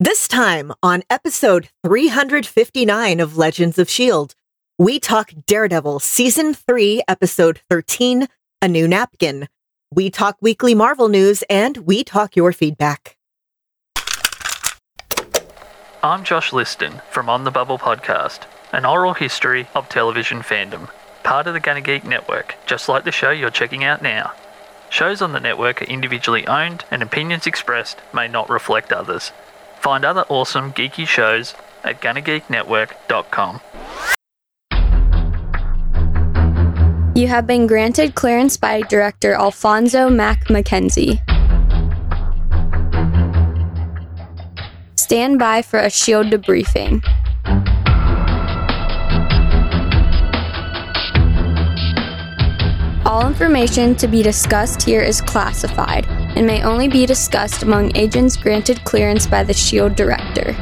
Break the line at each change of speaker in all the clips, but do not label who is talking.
This time on episode 359 of Legends of S.H.I.E.L.D., we talk Daredevil Season 3, Episode 13, A New Napkin. We talk weekly Marvel news and we talk your feedback.
I'm Josh Liston from On the Bubble podcast, an oral history of television fandom, part of the Gonna Geek network, just like the show you're checking out now. Shows on the network are individually owned, and opinions expressed may not reflect others. Find other awesome geeky shows at GonnaGeekNetwork.com.
You have been granted clearance by director Alfonso Mack Mackenzie. Stand by for a shield debriefing. All information to be discussed here is classified and may only be discussed among agents granted clearance by the SHIELD director.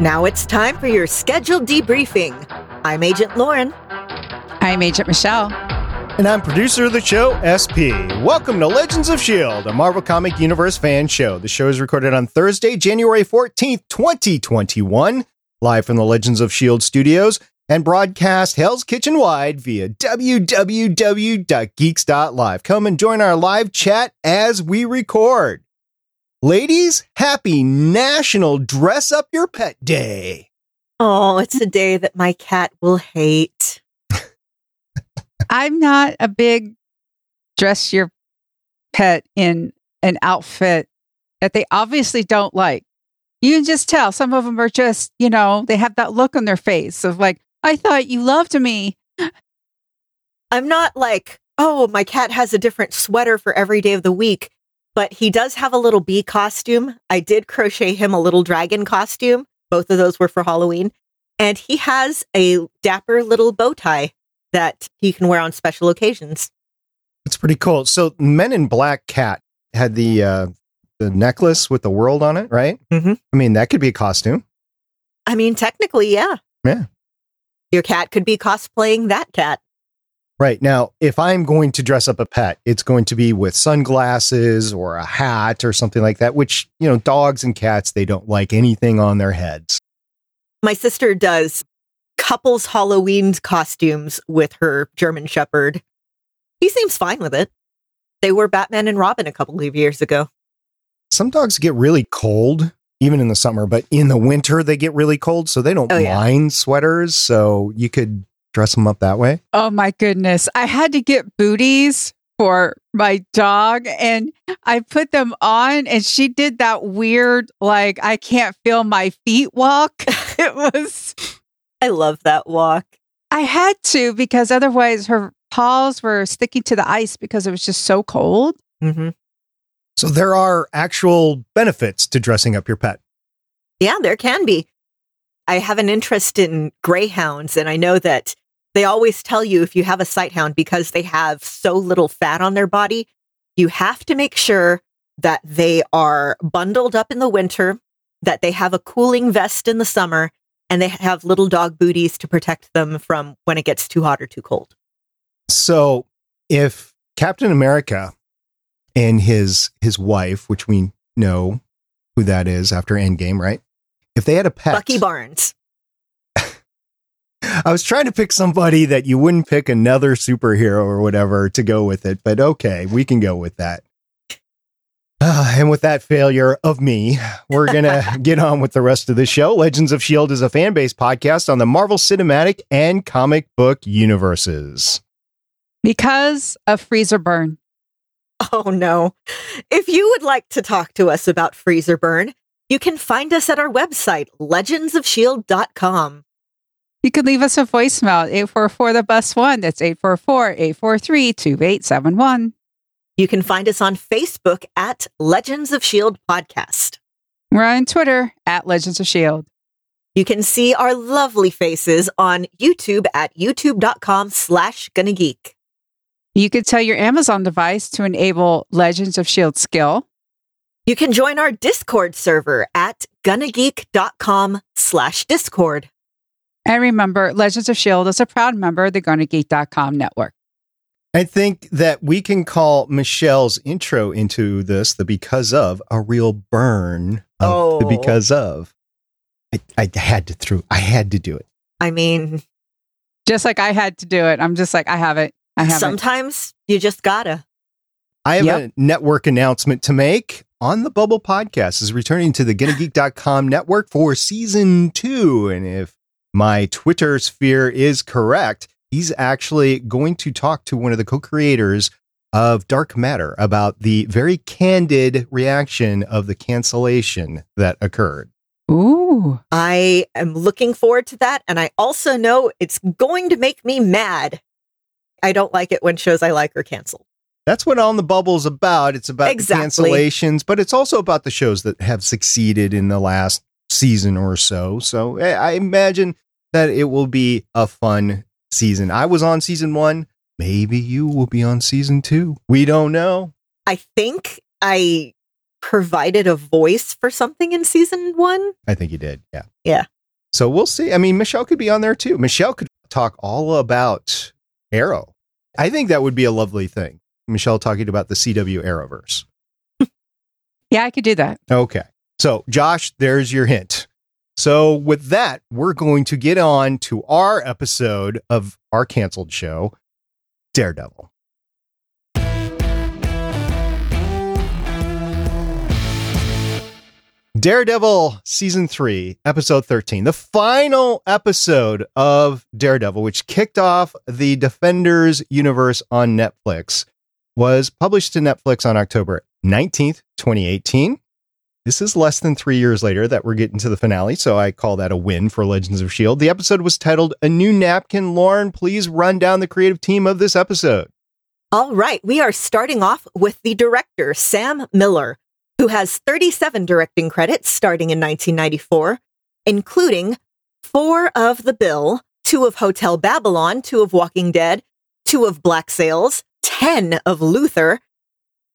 Now it's time for your scheduled debriefing. I'm Agent Lauren.
I'm Agent Michelle.
And I'm producer of the show, SP. Welcome to Legends of S.H.I.E.L.D., a Marvel Comic Universe fan show. The show is recorded on Thursday, January 14th, 2021, live from the Legends of S.H.I.E.L.D. studios and broadcast Hell's Kitchen wide via www.geeks.live. Come and join our live chat as we record. Ladies, happy National Dress Up Your Pet Day.
Oh, it's a day that my cat will hate.
I'm not a big dress your pet in an outfit that they obviously don't like. You can just tell some of them are just, you know, they have that look on their face of like, I thought you loved me.
I'm not like, oh, my cat has a different sweater for every day of the week, but he does have a little bee costume. I did crochet him a little dragon costume. Both of those were for Halloween. And he has a dapper little bow tie that he can wear on special occasions.
It's pretty cool. So, Men in Black Cat had the uh, the necklace with the world on it, right?
Mm-hmm.
I mean, that could be a costume.
I mean, technically, yeah.
Yeah.
Your cat could be cosplaying that cat.
Right. Now, if I'm going to dress up a pet, it's going to be with sunglasses or a hat or something like that, which, you know, dogs and cats, they don't like anything on their heads.
My sister does couples Halloween costumes with her German Shepherd. He seems fine with it. They were Batman and Robin a couple of years ago.
Some dogs get really cold, even in the summer, but in the winter, they get really cold. So they don't
Oh, yeah.
mind sweaters. So you could dress them up that way.
Oh my goodness. I had to get booties for my dog and I put them on and she did that weird, like, I can't feel my feet walk. it was,
I love that walk.
I had to because otherwise her paws were sticking to the ice because it was just so cold.
hmm
So there are actual benefits to dressing up your pet.
Yeah, there can be. I have an interest in greyhounds, and I know that they always tell you if you have a sighthound because they have so little fat on their body, you have to make sure that they are bundled up in the winter, that they have a cooling vest in the summer, and they have little dog booties to protect them from when it gets too hot or too cold.
So if Captain America and his his wife, which we know who that is after Endgame, right? If they had a pet,
Bucky Barnes.
I was trying to pick somebody that you wouldn't pick another superhero or whatever to go with it, but okay, we can go with that. Ah, and with that failure of me, we're going to get on with the rest of the show. Legends of S.H.I.E.L.D. is a fan based podcast on the Marvel Cinematic and comic book universes.
Because of freezer burn.
Oh no. If you would like to talk to us about freezer burn, you can find us at our website, legendsofshield.com.
You can leave us a voicemail, 844 the bus one. That's 844 843 2871.
You can find us on Facebook at Legends of Shield Podcast.
We're on Twitter at Legends of S.H.I.E.L.D.
You can see our lovely faces on YouTube at youtube.com slash gonna geek.
You could tell your Amazon device to enable Legends of S.H.I.E.L.D. skill.
You can join our Discord server at gonnageek.com slash Discord.
And remember, Legends of S.H.I.E.L.D. is a proud member of the GonnaGeek.com network.
I think that we can call Michelle's intro into this the because of a real burn of the
Oh.
because of. I, I had to through. I had to do it.
I mean,
Just like I had to do it. I'm just like, I have it. I have it.
sometimes you just gotta.
I have
Yep.
a network announcement to make. On the Bubble podcast is returning to the GonnaGeek.com network for season two. And if my Twitter sphere is correct, he's actually going to talk to one of the co-creators of Dark Matter about the very candid reaction of the cancellation that occurred.
Ooh.
I am looking forward to that. And I also know it's going to make me mad. I don't like it when shows I like are canceled.
That's what On the Bubble is about. It's about
Exactly.
cancellations, but it's also about the shows that have succeeded in the last season or so. So eh, I imagine that it will be a fun season. I was on season one. Maybe you will be on season two. We don't know.
I think I provided a voice for something in season one.
I think you did. Yeah.
Yeah.
So we'll see. I mean, Michelle could be on there too. Michelle could talk all about Arrow. I think that would be a lovely thing. Michelle talking about the CW Arrowverse.
Yeah, I could do that.
Okay. So, Josh, there's your hint. So, with that, we're going to get on to our episode of our canceled show, Daredevil. Daredevil season 3, episode 13, the final episode of Daredevil, which kicked off the Defenders universe on Netflix, was published to Netflix on October 19th, 2018. This is less than three years later that we're getting to the finale, so I call that a win for Legends of S.H.I.E.L.D. The episode was titled A New Napkin. Lauren, please run down the creative team of this episode.
All right. We are starting off with the director, Sam Miller, who has 37 directing credits starting in 1994, including four of The Bill, two of Hotel Babylon, two of Walking Dead, two of Black Sails, 10 of Luther,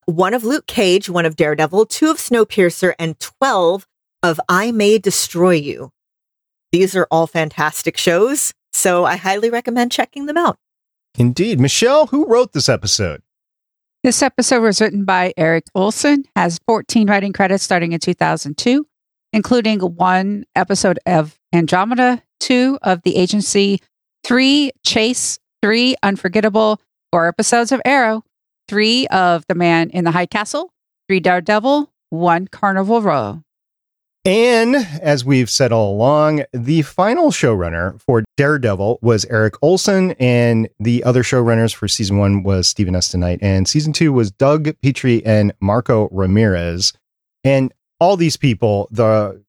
one of Luke Cage, one of Daredevil, two of Snowpiercer, and 12 of I May Destroy You. These are all fantastic shows, so I highly recommend checking them out.
Indeed. Michelle, who wrote this episode?
This episode was written by Erik Oleson, has 14 writing credits starting in 2002, including one episode of Andromeda, two of The Agency, three Chase, three Unforgettable, four episodes of Arrow, three of The Man in the High Castle, three Daredevil, one Carnival Row.
And as we've said all along, the final showrunner for Daredevil was Erik Oleson, and the other showrunners for season one was Steven S. DeKnight, and season two was Doug Petrie and Marco Ramirez. And all these people, the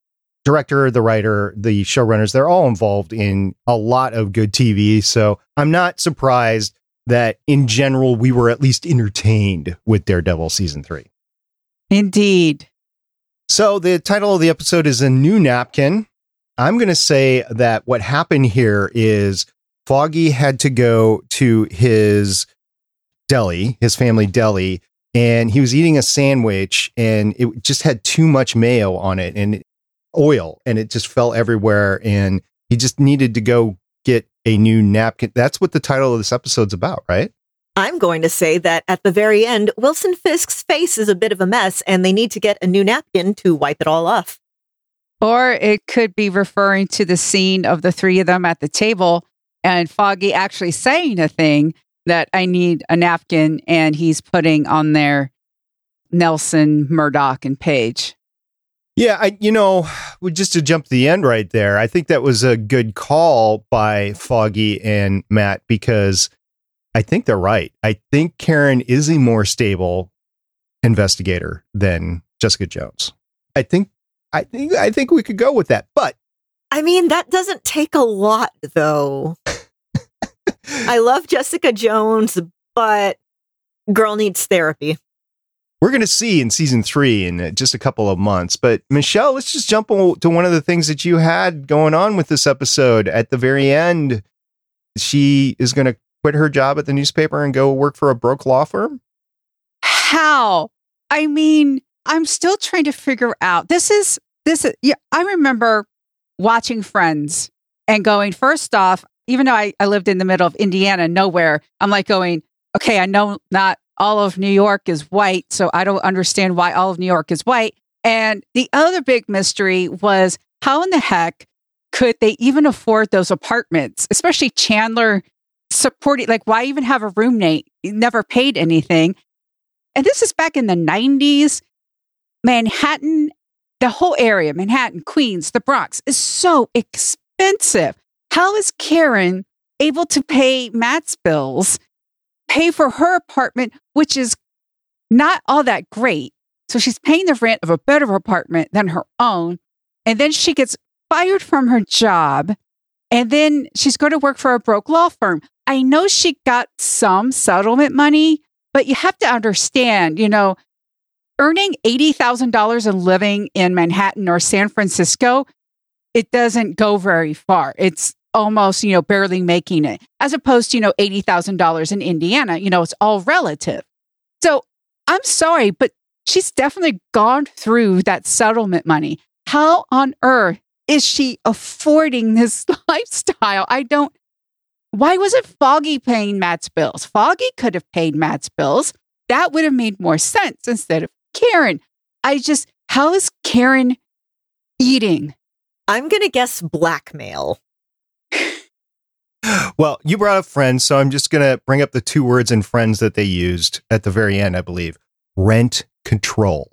director, the writer, the showrunners, they're all involved in a lot of good TV. So I'm not surprised that in general, we were at least entertained with Daredevil season three.
Indeed.
So the title of the episode is A New Napkin. I'm going to say that what happened here is Foggy had to go to his deli, his family deli, and he was eating a sandwich and it just had too much mayo on it and oil and it just fell everywhere and he just needed to go get a new napkin. That's what the title of this episode's about, right?
I'm going to say that at the very end, Wilson Fisk's face is a bit of a mess and they need to get a new napkin to wipe it all off.
Or it could be referring to the scene of the three of them at the table and Foggy actually saying a thing that I need a napkin and he's putting on there Nelson, Murdoch, and Page.
Yeah, I you know, just to jump to the end right there, I think that was a good call by Foggy and Matt because I think they're right. I think Karen is a more stable investigator than Jessica Jones. I think I think I think we could go with that. But
I mean, that doesn't take a lot, though. I love Jessica Jones, but girl needs therapy.
we're going to see in season three in just a couple of months. But Michelle, let's just jump to one of the things that you had going on with this episode. At the very end, she is going to quit her job at the newspaper and go work for a broke law firm.
How? I mean, I'm still trying to figure out. This is this is yeah, I remember watching Friends and going, first off, even though I, I lived in the middle of Indiana, nowhere, I'm like going, okay, I know not all of New York is white, so I don't understand why all of New York is white. And the other big mystery was how in the heck could they even afford those apartments, especially Chandler supporting, like, why even have a roommate? He never paid anything. And this is back in the 90s. Manhattan, the whole area, Manhattan, Queens, the Bronx, is so expensive. How is Karen able to pay Matt's bills, pay for her apartment, which is not all that great? So she's paying the rent of a better apartment than her own. And then she gets fired from her job. And then she's going to work for a broke law firm. I know she got some settlement money, but you have to understand, you know, earning $80,000 and living in Manhattan or San Francisco, it doesn't go very far. It's almost, you know, barely making it, as opposed to, you know, $80,000 in Indiana. You know, it's all relative. So I'm sorry, but she's definitely gone through that settlement money. How on earth is she affording this lifestyle? I don't. Why was it Foggy paying Matt's bills? Foggy could have paid Matt's bills. That would have made more sense instead of Karen. I just, how is Karen eating?
I'm going to guess blackmail.
Well, you brought up friends, so I'm just going to bring up the two words in friends that they used at the very end, I believe rent control.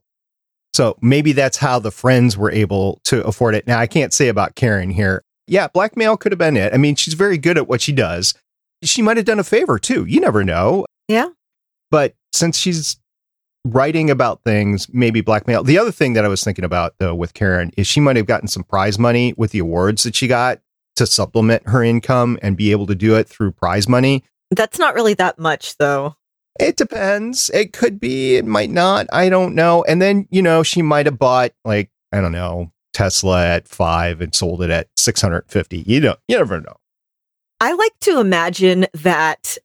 So maybe that's how the friends were able to afford it. Now, I can't say about Karen here. Yeah, blackmail could have been it. I mean, she's very good at what she does. She might have done a favor too. You never know.
Yeah.
But since she's writing about things, maybe blackmail. The other thing that I was thinking about though with Karen is she might have gotten some prize money with the awards that she got to supplement her income and be able to do it through prize money.
That's not really that much, though.
It depends. It could be, it might not. I don't know. And then, you know, she might have bought like, I don't know, Tesla at five and sold it at 650. You don't, you never know.
I like to imagine that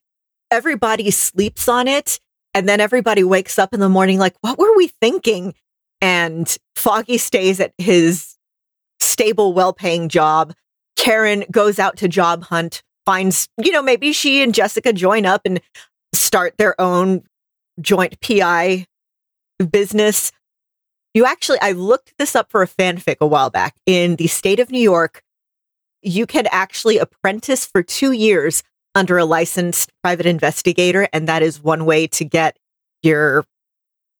everybody sleeps on it and then everybody wakes up in the morning like, what were we thinking? And Foggy stays at his stable, well paying job. Karen goes out to job hunt, finds, you know, maybe she and Jessica join up and start their own joint PI business. You actually, I looked this up for a fanfic a while back. In the state of New York, you can actually apprentice for two years under a licensed private investigator. And that is one way to get your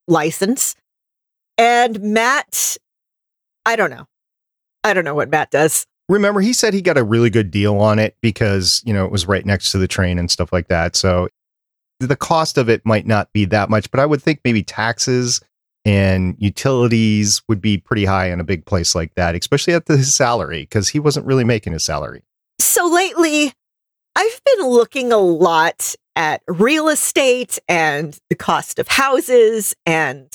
license. And Matt, I don't know. I don't know what Matt does.
Remember, he said he got a really good deal on it because, you know, it was right next to the train and stuff like that. So the cost of it might not be that much, but I would think maybe taxes and utilities would be pretty high in a big place like that, especially at the, salary, because he wasn't really making his salary.
So lately, I've been looking a lot at real estate and the cost of houses and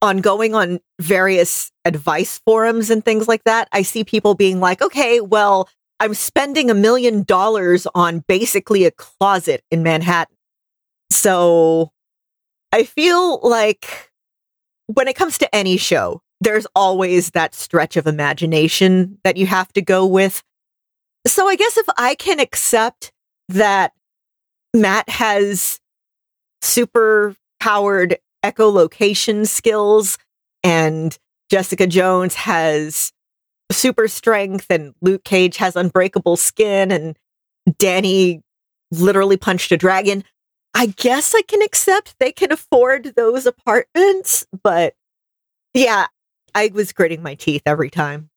on going on various advice forums and things like that. I see people being like, okay, well, I'm spending a million dollars on basically a closet in Manhattan. So I feel like when it comes to any show, there's always that stretch of imagination that you have to go with. So I guess if I can accept that Matt has super powered echolocation skills and Jessica Jones has super strength and Luke Cage has unbreakable skin and Danny literally punched a dragon. I guess I can accept they can afford those apartments, but yeah, I was gritting my teeth every time.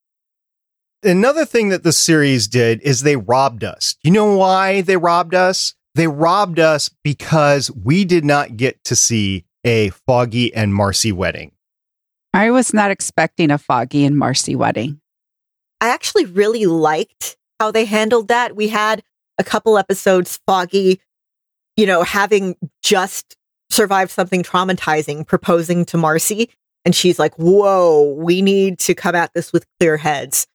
Another thing that the series did is they robbed us. You know why they robbed us? They robbed us because we did not get to see a Foggy and Marcy wedding.
I was not expecting a Foggy and Marcy wedding.
I actually really liked how they handled that. We had a couple episodes, Foggy you know, having just survived something traumatizing, proposing to Marcy. And she's like, whoa, we need to come at this with clear heads.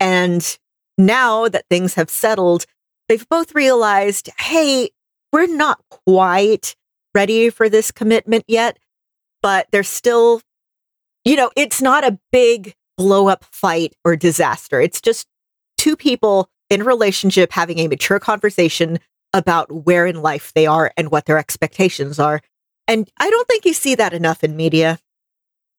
And now that things have settled, they've both realized, hey, we're not quite ready for this commitment yet, but there's still, you know, it's not a big blow up fight or disaster. It's just two people in a relationship having a mature conversation about where in life they are and what their expectations are. And I don't think you see that enough in media.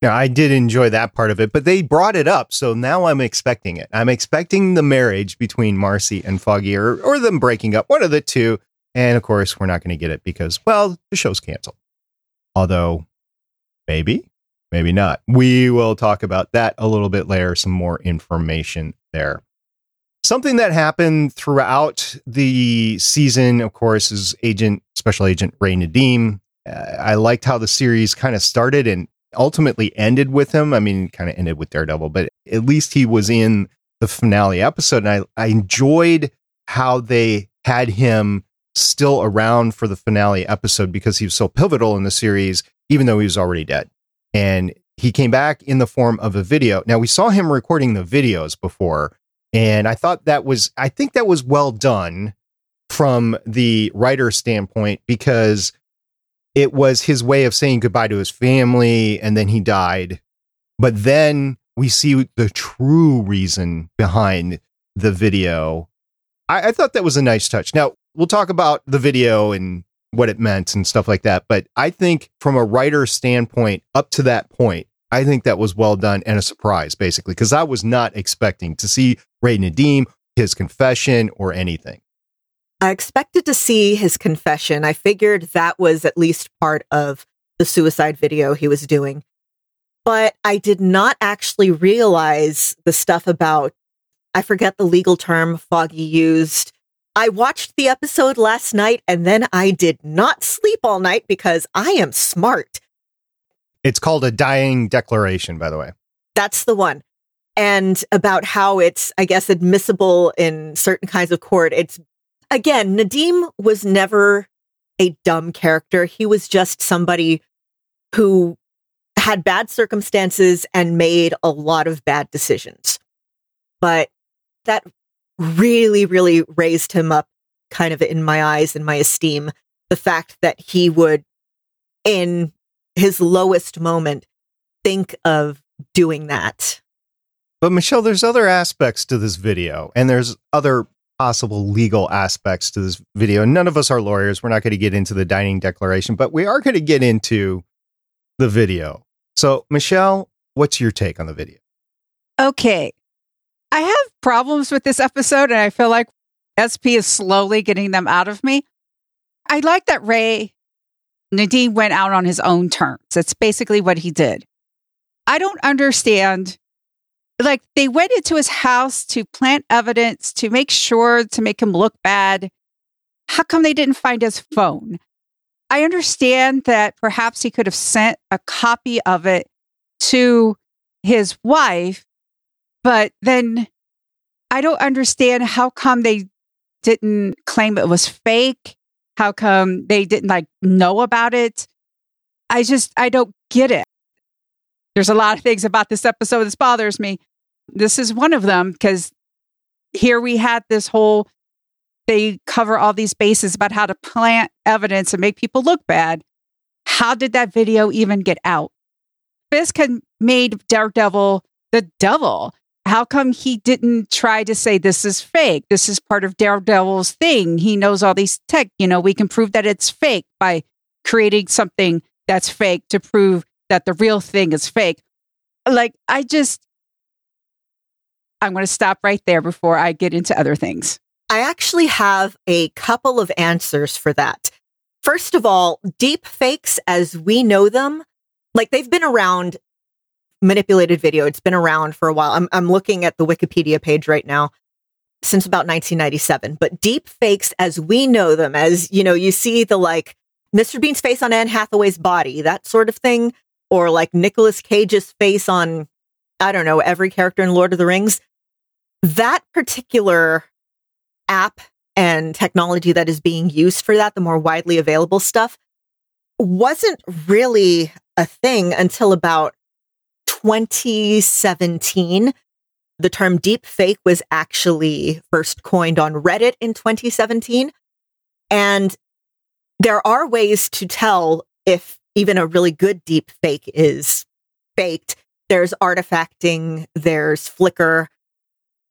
Now, I did enjoy that part of it, but they brought it up. So now I'm expecting it. I'm expecting the marriage between Marcy and Foggy or, or them breaking up, one of the two. And of course, we're not going to get it because, well, the show's canceled. Although, maybe, maybe not. We will talk about that a little bit later, some more information there. Something that happened throughout the season, of course, is Agent Special Agent Ray Nadeem. Uh, I liked how the series kind of started and ultimately ended with him. I mean, kind of ended with Daredevil, but at least he was in the finale episode. And I, I enjoyed how they had him still around for the finale episode because he was so pivotal in the series, even though he was already dead. And he came back in the form of a video. Now, we saw him recording the videos before, and I thought that was, I think that was well done from the writer standpoint because it was his way of saying goodbye to his family and then he died. But then we see the true reason behind the video. I, I, thought that was a nice touch. Now, we'll talk about the video and what it meant and stuff like that. But I think from a writer standpoint, up to that point, I think that was well done and a surprise, basically, because I was not expecting to see Ray Nadeem, his confession, or anything.
I expected to see his confession. I figured that was at least part of the suicide video he was doing. But I did not actually realize the stuff about, I forget the legal term Foggy used. I watched the episode last night and then I did not sleep all night because I am smart.
It's called a dying declaration, by the way.
That's the one. And about how it's, I guess, admissible in certain kinds of court. It's, again, Nadeem was never a dumb character. He was just somebody who had bad circumstances and made a lot of bad decisions. But that really, really raised him up kind of in my eyes, in my esteem. The fact that he would, in his lowest moment think of doing that.
But Michelle, there's other aspects to this video, and there's other possible legal aspects to this video. None of us are lawyers. We're not going to get into the dying declaration, but we are going to get into the video. So, Michelle, what's your take on the video?
Okay. I have problems with this episode, and I feel like SP is slowly getting them out of me. I like that Ray Nadeem went out on his own terms. That's basically what he did. I don't understand. Like, they went into his house to plant evidence to make sure to make him look bad. How come they didn't find his phone? I understand that perhaps he could have sent a copy of it to his wife, but then I don't understand how come they didn't claim it was fake how come they didn't like know about it? I just, I don't get it. There's a lot of things about this episode that bothers me. This is one of them because here we had this whole, they cover all these bases about how to plant evidence and make people look bad. How did that video even get out? Fisk had made Daredevil the devil how come he didn't try to say this is fake? This is part of Daredevil's thing. He knows all these tech. You know, we can prove that it's fake by creating something that's fake to prove that the real thing is fake. Like, I just, I'm going to stop right there before I get into other things.
I actually have a couple of answers for that. First of all, deep fakes as we know them, like they've been around manipulated video. It's been around for a while. I'm, I'm looking at the Wikipedia page right now since about 1997. But deep fakes, as we know them, as you know, you see the like Mr. Bean's face on Anne Hathaway's body, that sort of thing, or like Nicolas Cage's face on, I don't know, every character in Lord of the Rings. That particular app and technology that is being used for that, the more widely available stuff, wasn't really a thing until about 2017. The term deep fake was actually first coined on Reddit in 2017. And there are ways to tell if even a really good deep fake is faked. There's artifacting, there's flicker.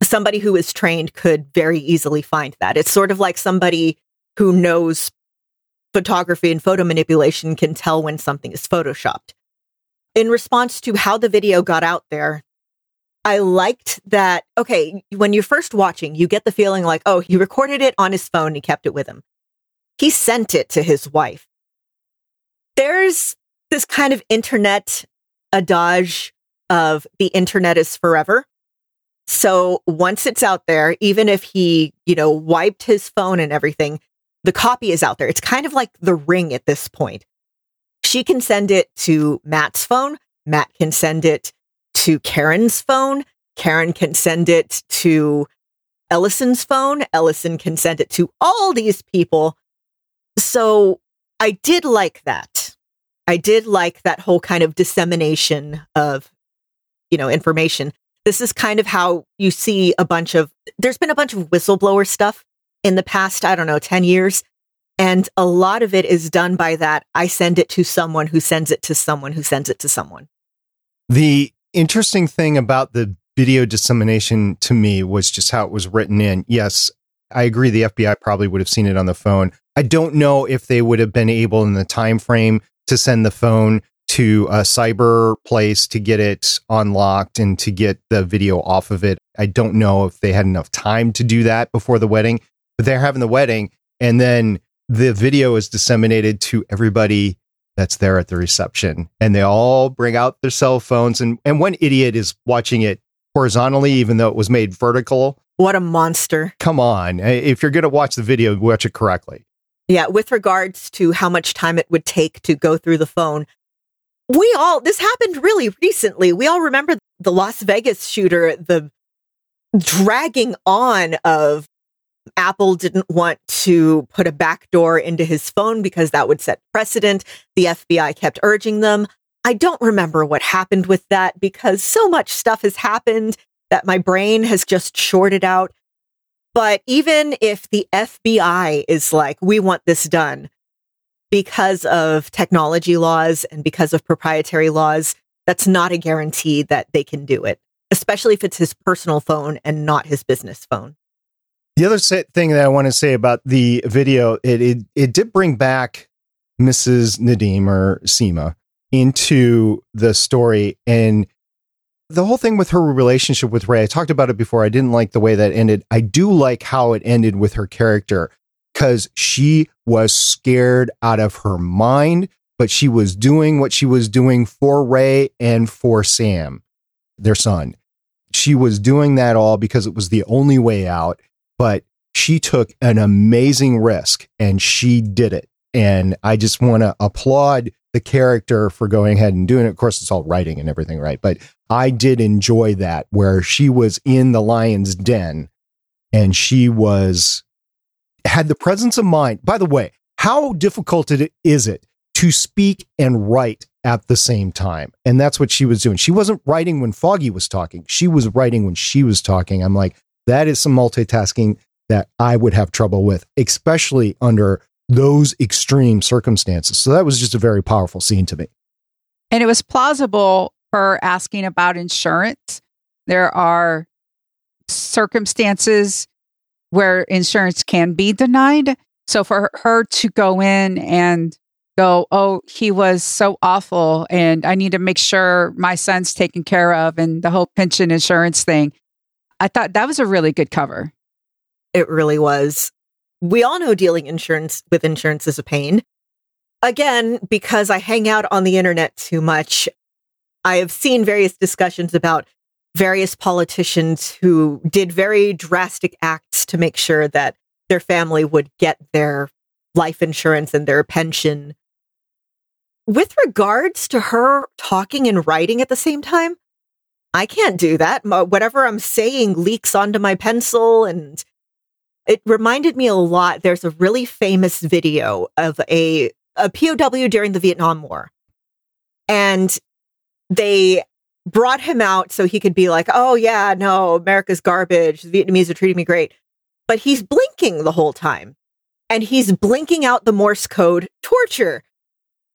Somebody who is trained could very easily find that. It's sort of like somebody who knows photography and photo manipulation can tell when something is photoshopped. In response to how the video got out there, I liked that. Okay, when you're first watching, you get the feeling like, oh, he recorded it on his phone, he kept it with him. He sent it to his wife. There's this kind of internet adage of the internet is forever. So once it's out there, even if he, you know, wiped his phone and everything, the copy is out there. It's kind of like the ring at this point. She can send it to Matt's phone. Matt can send it to Karen's phone. Karen can send it to Ellison's phone. Ellison can send it to all these people. So I did like that. I did like that whole kind of dissemination of, you know, information. This is kind of how you see a bunch of, there's been a bunch of whistleblower stuff in the past, I don't know, 10 years. And a lot of it is done by that. I send it to someone who sends it to someone who sends it to someone.
The interesting thing about the video dissemination to me was just how it was written in. Yes, I agree the FBI probably would have seen it on the phone. I don't know if they would have been able in the time frame to send the phone to a cyber place to get it unlocked and to get the video off of it. I don't know if they had enough time to do that before the wedding, but they're having the wedding and then the video is disseminated to everybody that's there at the reception and they all bring out their cell phones and and one idiot is watching it horizontally even though it was made vertical.
What a monster.
Come on. If you're going to watch the video watch it correctly.
Yeah with regards to how much time it would take to go through the phone we all this happened really recently. We all remember the las vegas shooter the dragging on of Apple didn't want to put a backdoor into his phone because that would set precedent. The FBI kept urging them. I don't remember what happened with that because so much stuff has happened that my brain has just shorted out. But even if the FBI is like, we want this done because of technology laws and because of proprietary laws, that's not a guarantee that they can do it, especially if it's his personal phone and not his business phone.
The other thing that I want to say about the video, it it, it did bring back Mrs. Nadeem or Seema into the story and the whole thing with her relationship with Ray. I talked about it before. I didn't like the way that ended. I do like how it ended with her character because she was scared out of her mind, but she was doing what she was doing for Ray and for Sam, their son. She was doing that all because it was the only way out but she took an amazing risk and she did it. And I just want to applaud the character for going ahead and doing it. Of course, it's all writing and everything, right? But I did enjoy that where she was in the lion's den and she was had the presence of mind. By the way, how difficult it is it to speak and write at the same time? And that's what she was doing. She wasn't writing when Foggy was talking. She was writing when she was talking. I'm like, that is some multitasking that I would have trouble with, especially under those extreme circumstances. So that was just a very powerful scene to me.
And it was plausible for asking about insurance. There are circumstances where insurance can be denied. So for her to go in and go, oh, he was so awful, and I need to make sure my son's taken care of, and the whole pension insurance thing. I thought that was a really good cover.
It really was. We all know dealing insurance with insurance is a pain. Again, because I hang out on the internet too much, I have seen various discussions about various politicians who did very drastic acts to make sure that their family would get their life insurance and their pension. With regards to her talking and writing at the same time, I can't do that. Whatever I'm saying leaks onto my pencil. And it reminded me a lot. There's a really famous video of a, a POW during the Vietnam War. And they brought him out so he could be like, oh, yeah, no, America's garbage. The Vietnamese are treating me great. But he's blinking the whole time. And he's blinking out the Morse code torture.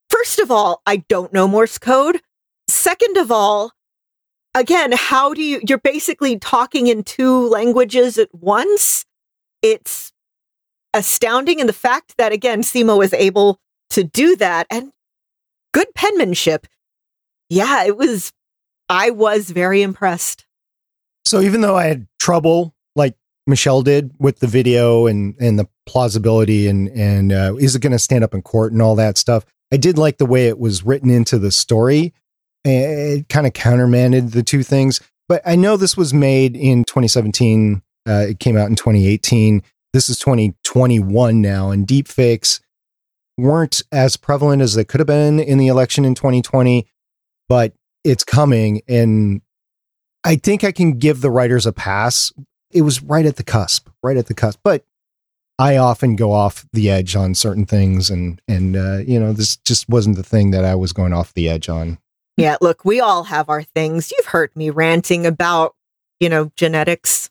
First of all, I don't know Morse code. Second of all, again, how do you, you're basically talking in two languages at once. It's astounding. And the fact that, again, Seema was able to do that and good penmanship. yeah, it was, I was very impressed.
So even though I had trouble, like Michelle did, with the video and and the plausibility and and uh, is it going to stand up in court and all that stuff, I did like the way it was written into the story. It kind of countermanded the two things. But I know this was made in 2017. Uh, it came out in 2018. This is 2021 now, and deepfakes weren't as prevalent as they could have been in the election in 2020, but it's coming. And I think I can give the writers a pass. It was right at the cusp, right at the cusp. But I often go off the edge on certain things, and and uh, you know this just wasn't the thing that I was going off the edge on.
Yeah, look, we all have our things. You've heard me ranting about, you know, genetics.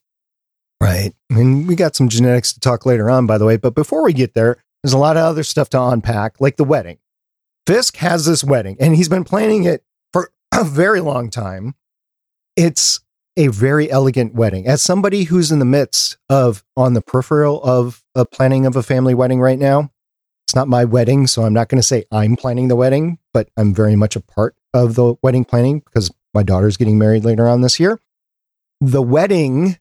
Right. And we got some genetics to talk later on, by the way. But before we get there, there's a lot of other stuff to unpack, like the wedding. Fisk has this wedding, and he's been planning it for a very long time. It's a very elegant wedding. As somebody who's in the midst of, on the peripheral of a planning of a family wedding right now, it's not my wedding, so I'm not going to say I'm planning the wedding, but I'm very much a part of the wedding planning because my daughter's getting married later on this year. The wedding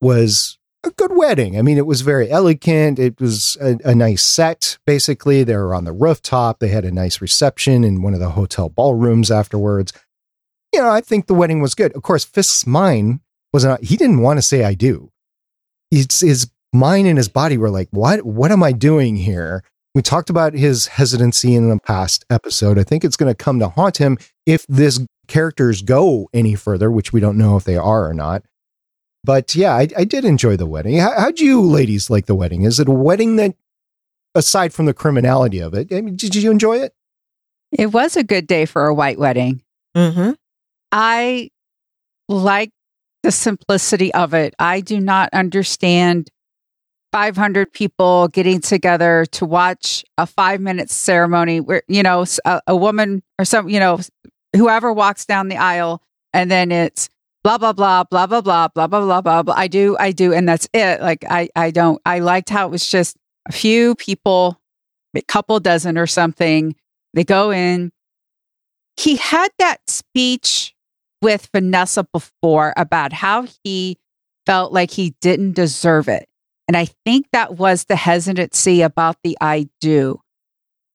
was a good wedding. I mean, it was very elegant. It was a, a, nice set, basically. They were on the rooftop. They had a nice reception in one of the hotel ballrooms afterwards. You know, I think the wedding was good. Of course, Fisk's mind was not, he didn't want to say I do. It's his mind and his body were like, what, what am I doing here? We talked about his hesitancy in the past episode. I think it's going to come to haunt him if this characters go any further, which we don't know if they are or not. But yeah, I, I did enjoy the wedding. How, how'd you ladies like the wedding? Is it a wedding that, aside from the criminality of it, I mean, did you enjoy it?
It was a good day for a white wedding.
Mm-hmm.
I like the simplicity of it. I do not understand 500 people getting together to watch a five minute ceremony where, you know, a, a, woman or some, you know, whoever walks down the aisle and then it's blah, blah, blah, blah, blah, blah, blah, blah, blah, blah, blah. I do, I do. And that's it. Like, I, I don't, I liked how it was just a few people, a couple dozen or something. They go in. He had that speech with Vanessa before about how he felt like he didn't deserve it and I think that was the hesitancy about the I do.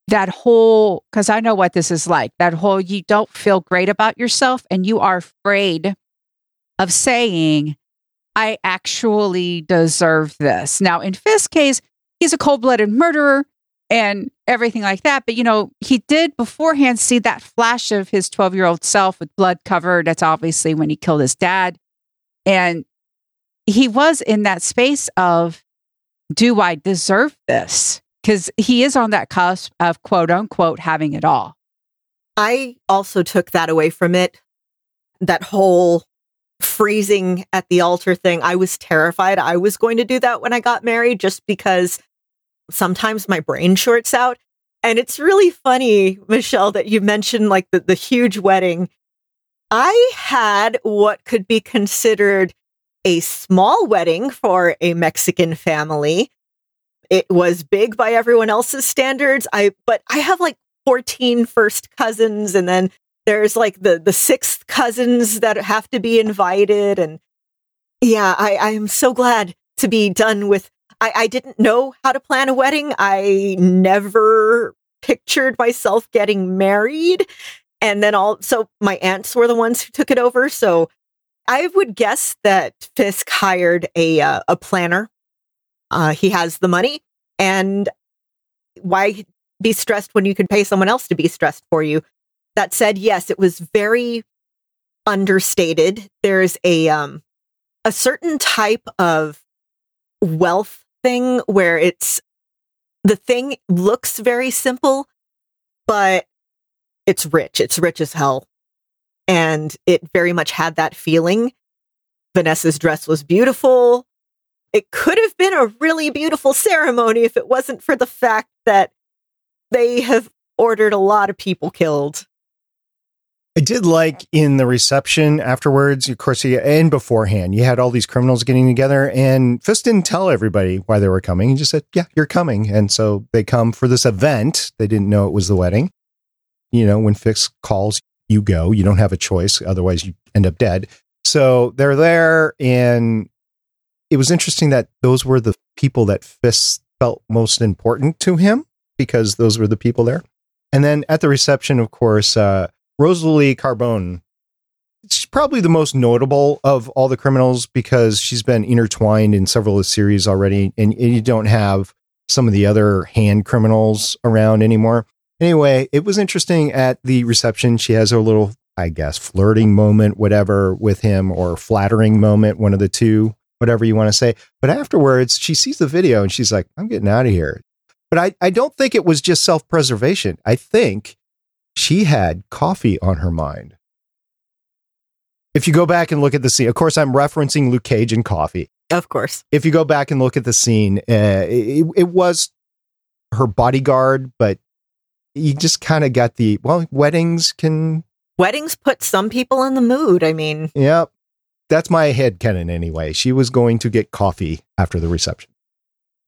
That whole, because I know what this is like, that whole you don't feel great about yourself and you are afraid of saying, I actually deserve this. Now, in Fisk's case, he's a cold blooded murderer and everything like that. But, you know, he did beforehand see that flash of his 12 year old self with blood covered. That's obviously when he killed his dad. And he was in that space of, do I deserve this? Because he is on that cusp of quote unquote having it all.
I also took that away from it. That whole freezing at the altar thing. I was terrified I was going to do that when I got married just because sometimes my brain shorts out. And it's really funny, Michelle, that you mentioned like the, the huge wedding. I had what could be considered a small wedding for a Mexican family. It was big by everyone else's standards. I but I have like 14 first cousins and then there's like the the sixth cousins that have to be invited and yeah, I I am so glad to be done with I, I didn't know how to plan a wedding. I never pictured myself getting married. And then all so my aunts were the ones who took it over. So I would guess that Fisk hired a uh, a planner. Uh, he has the money, and why be stressed when you can pay someone else to be stressed for you? That said, yes, it was very understated. There's a um a certain type of wealth thing where it's the thing looks very simple, but it's rich. It's rich as hell and it very much had that feeling. Vanessa's dress was beautiful. It could have been a really beautiful ceremony if it wasn't for the fact that they have ordered a lot of people killed.
I did like in the reception afterwards, of course, and beforehand, you had all these criminals getting together, and Fisk didn't tell everybody why they were coming. He just said, Yeah, you're coming. And so they come for this event. They didn't know it was the wedding. You know, when Fisk calls, you go. You don't have a choice. Otherwise, you end up dead. So they're there. And it was interesting that those were the people that Fisk felt most important to him because those were the people there. And then at the reception, of course, uh, Rosalie Carbone. She's probably the most notable of all the criminals because she's been intertwined in several of the series already, and, and you don't have some of the other hand criminals around anymore. Anyway, it was interesting at the reception. She has a little, I guess, flirting moment, whatever, with him, or flattering moment, one of the two, whatever you want to say. But afterwards, she sees the video and she's like, I'm getting out of here. But I, I don't think it was just self preservation. I think she had coffee on her mind. If you go back and look at the scene, of course, I'm referencing Luke Cage and coffee.
Of course.
If you go back and look at the scene, uh, it, it was her bodyguard, but you just kind of got the well, weddings can.
Weddings put some people in the mood. I mean,
Yep. That's my head canon anyway. She was going to get coffee after the reception.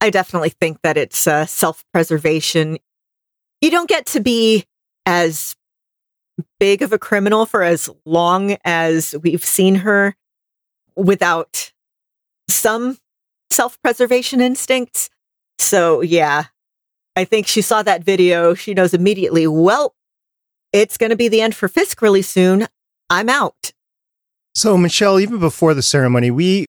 I definitely think that it's uh, self preservation. You don't get to be as big of a criminal for as long as we've seen her without some self preservation instincts. So, yeah, I think she saw that video. She knows immediately, well, it's going to be the end for Fisk really soon. I'm out.
So, Michelle, even before the ceremony, we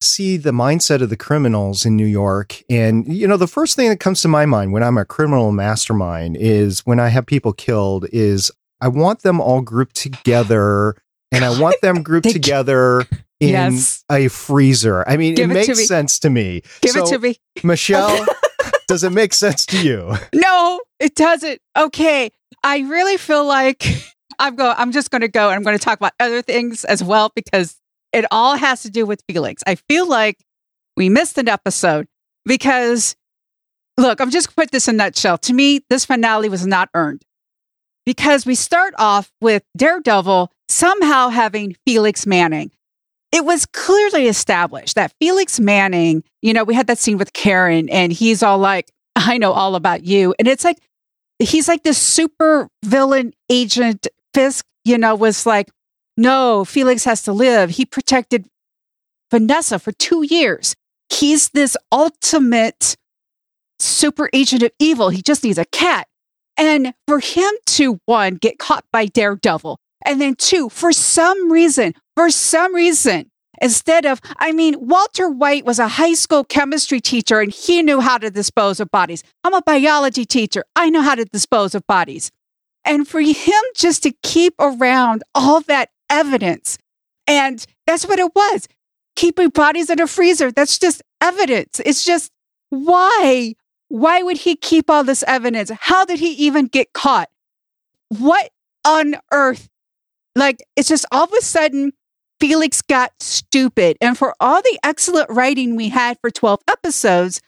see the mindset of the criminals in New York. And, you know, the first thing that comes to my mind when I'm a criminal mastermind is when I have people killed, is I want them all grouped together and I want them grouped
They-
together in
Yes.
a freezer. I mean,
Give
it makes sense to me.
Give
So,
it to me.
Michelle, does it make sense to you?
No, it doesn't. Okay. I really feel like I'm go I'm just going to go and I'm going to talk about other things as well because it all has to do with feelings. I feel like we missed an episode because look, I'm just put this in a nutshell. To me, this finale was not earned. Because we start off with Daredevil somehow having Felix Manning. It was clearly established that Felix Manning, you know, we had that scene with Karen and he's all like, I know all about you. And it's like, he's like this super villain agent. Fisk, you know, was like, no, Felix has to live. He protected Vanessa for two years. He's this ultimate super agent of evil. He just needs a cat. And for him to, one, get caught by Daredevil, and then two, for some reason, for some reason, instead of, I mean, Walter White was a high school chemistry teacher and he knew how to dispose of bodies. I'm a biology teacher. I know how to dispose of bodies. And for him just to keep around all that evidence, and that's what it was keeping bodies in a freezer. That's just evidence. It's just why? Why would he keep all this evidence? How did he even get caught? What on earth? Like, it's just all of a sudden, Felix got stupid. And for all the excellent writing we had for 12 episodes,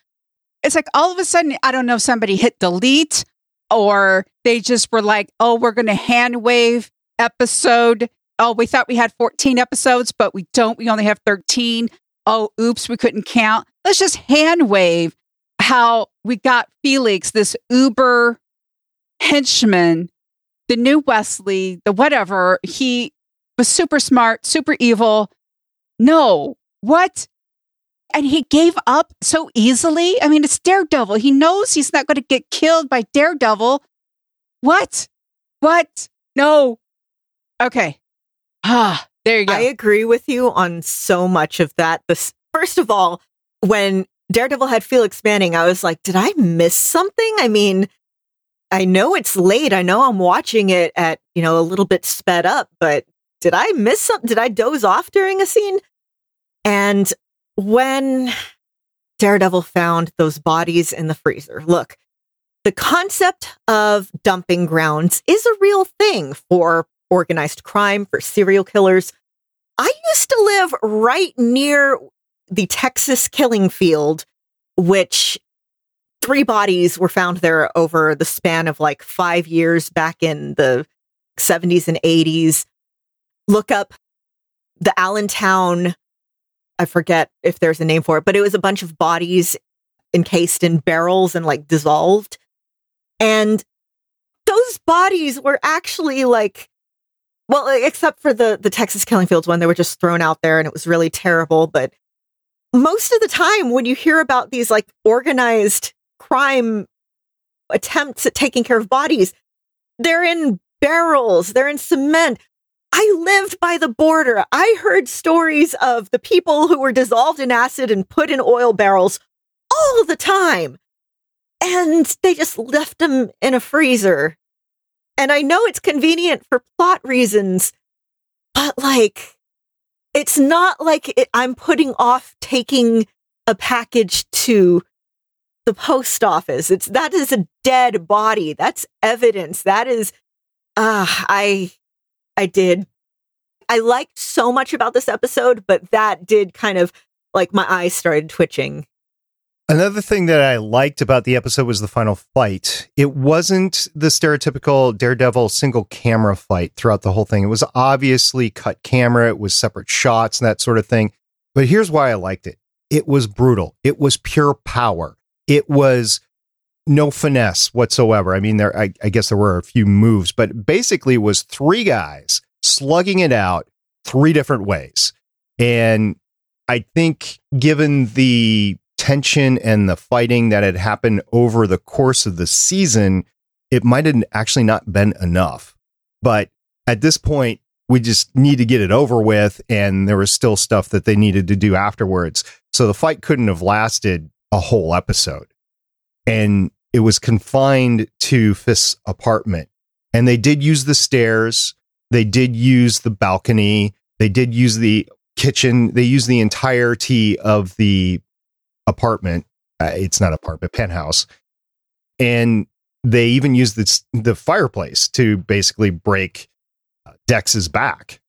it's like all of a sudden, I don't know, somebody hit delete or they just were like, oh, we're going to hand wave episode. Oh, we thought we had 14 episodes, but we don't. We only have 13. Oh, oops, we couldn't count. Let's just hand wave how we got Felix, this Uber henchman, the new Wesley, the whatever. He was super smart, super evil. No, what? And he gave up so easily. I mean, it's Daredevil. He knows he's not going to get killed by Daredevil. What? What? No. Okay. Ah, there you go.
I agree with you on so much of that. This, first of all, when Daredevil had Felix Manning, I was like, did I miss something? I mean, I know it's late. I know I'm watching it at, you know, a little bit sped up, but did I miss something? Did I doze off during a scene? And when Daredevil found those bodies in the freezer, look, the concept of dumping grounds is a real thing for organized crime, for serial killers. I used to live right near the Texas killing field, which three bodies were found there over the span of like five years back in the 70s and 80s. Look up the Allenstown, I forget if there's a name for it, but it was a bunch of bodies encased in barrels and like dissolved. And those bodies were actually like Well, except for the the Texas Killing Fields one, they were just thrown out there and it was really terrible. But most of the time, when you hear about these like organized crime attempts at taking care of bodies, they're in barrels, they're in cement. I lived by the border. I heard stories of the people who were dissolved in acid and put in oil barrels all the time. And they just left them in a freezer. And I know it's convenient for plot reasons, but like, it's not like it, I'm putting off taking a package to the post office. It's that is a dead body. That's evidence. That is, ah, uh, I, I did. I liked so much about this episode, but that did kind of like my eyes started twitching.
Another thing that I liked about the episode was the final fight. It wasn't the stereotypical Daredevil single camera fight throughout the whole thing. It was obviously cut camera, it was separate shots and that sort of thing. But here's why I liked it it was brutal, it was pure power, it was no finesse whatsoever. I mean, there, I, I guess there were a few moves, but basically, was three guys slugging it out three different ways. And I think, given the tension and the fighting that had happened over the course of the season, it might have actually not been enough. But at this point, we just need to get it over with. And there was still stuff that they needed to do afterwards. So the fight couldn't have lasted a whole episode. And it was confined to Fisk's apartment. And they did use the stairs. They did use the balcony. They did use the kitchen. They used the entirety of the apartment. Uh, it's not apartment, penthouse. And they even used the, the fireplace to basically break uh, Dex's back.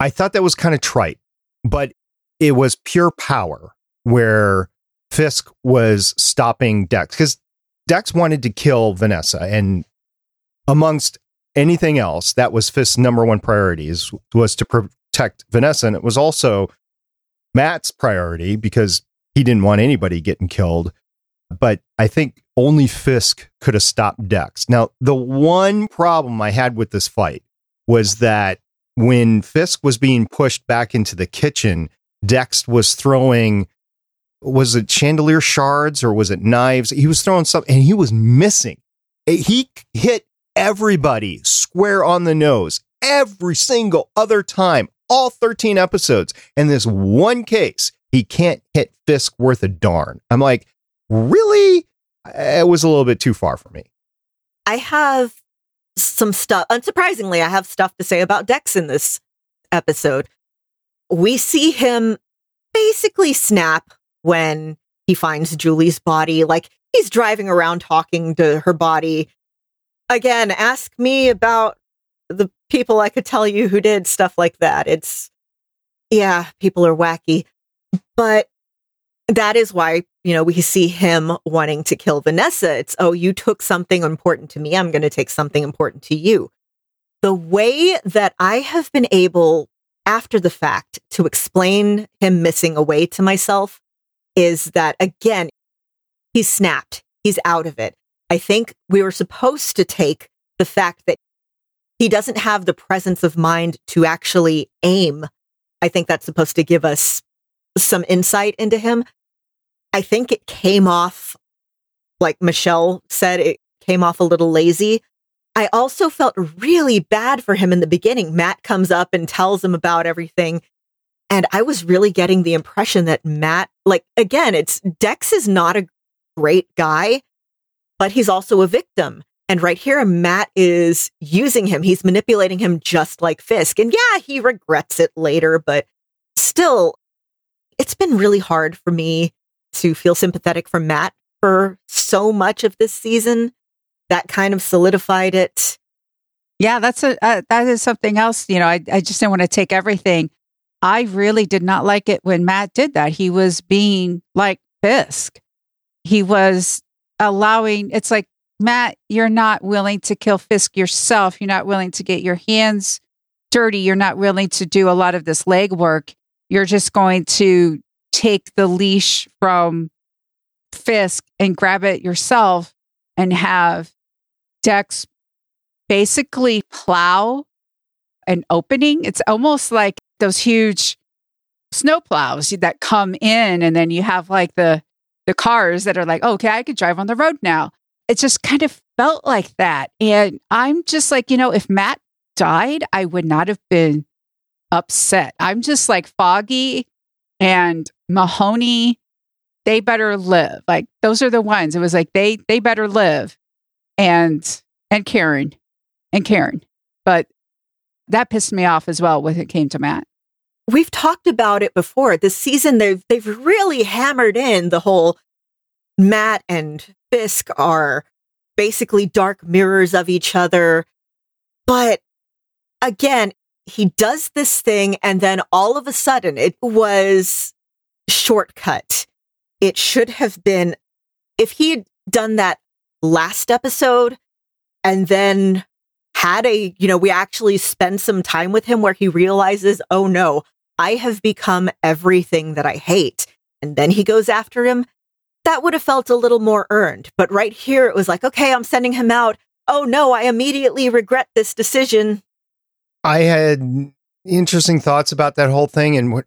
I thought that was kind of trite, but it was pure power where Fisk was stopping Dex because Dex wanted to kill Vanessa. And amongst anything else, that was Fisk's number one priorities was to protect Vanessa. And it was also Matt's priority because he didn't want anybody getting killed. But I think only Fisk could have stopped Dex. Now, the one problem I had with this fight was that when Fisk was being pushed back into the kitchen, Dex was throwing, was it chandelier shards or was it knives? He was throwing something and he was missing. He hit everybody square on the nose every single other time, all 13 episodes. And this one case, he can't hit Fisk worth a darn. I'm like, really? It was a little bit too far for me.
I have some stuff. Unsurprisingly, I have stuff to say about Dex in this episode. We see him basically snap when he finds Julie's body. Like he's driving around talking to her body. Again, ask me about the people I could tell you who did stuff like that. It's, yeah, people are wacky. But that is why, you know, we see him wanting to kill Vanessa. It's, oh, you took something important to me. I'm going to take something important to you. The way that I have been able, after the fact, to explain him missing away to myself is that, again, he's snapped. He's out of it. I think we were supposed to take the fact that he doesn't have the presence of mind to actually aim. I think that's supposed to give us some insight into him. I think it came off, like Michelle said, it came off a little lazy. I also felt really bad for him in the beginning. Matt comes up and tells him about everything. And I was really getting the impression that Matt, like, again, it's Dex is not a great guy, but he's also a victim. And right here, Matt is using him. He's manipulating him just like Fisk. And yeah, he regrets it later, but still, it's been really hard for me to feel sympathetic for Matt for so much of this season. That kind of solidified it.
Yeah, that's a uh, that is something else. You know, I I just didn't want to take everything. I really did not like it when Matt did that. He was being like Fisk. He was allowing. It's like Matt, you're not willing to kill Fisk yourself. You're not willing to get your hands dirty. You're not willing to do a lot of this legwork you're just going to take the leash from Fisk and grab it yourself and have Dex basically plow an opening. It's almost like those huge snowplows that come in and then you have like the the cars that are like, oh, okay, I could drive on the road now. It just kind of felt like that. And I'm just like, you know, if Matt died, I would not have been upset. I'm just like Foggy and Mahoney, they better live. Like those are the ones. It was like they they better live. And and Karen. And Karen. But that pissed me off as well when it came to Matt.
We've talked about it before. This season they've they've really hammered in the whole Matt and Fisk are basically dark mirrors of each other. But again, he does this thing and then all of a sudden it was shortcut. It should have been if he had done that last episode and then had a, you know, we actually spend some time with him where he realizes, oh no, I have become everything that I hate. And then he goes after him. That would have felt a little more earned. But right here, it was like, okay, I'm sending him out. Oh no, I immediately regret this decision.
I had interesting thoughts about that whole thing. And what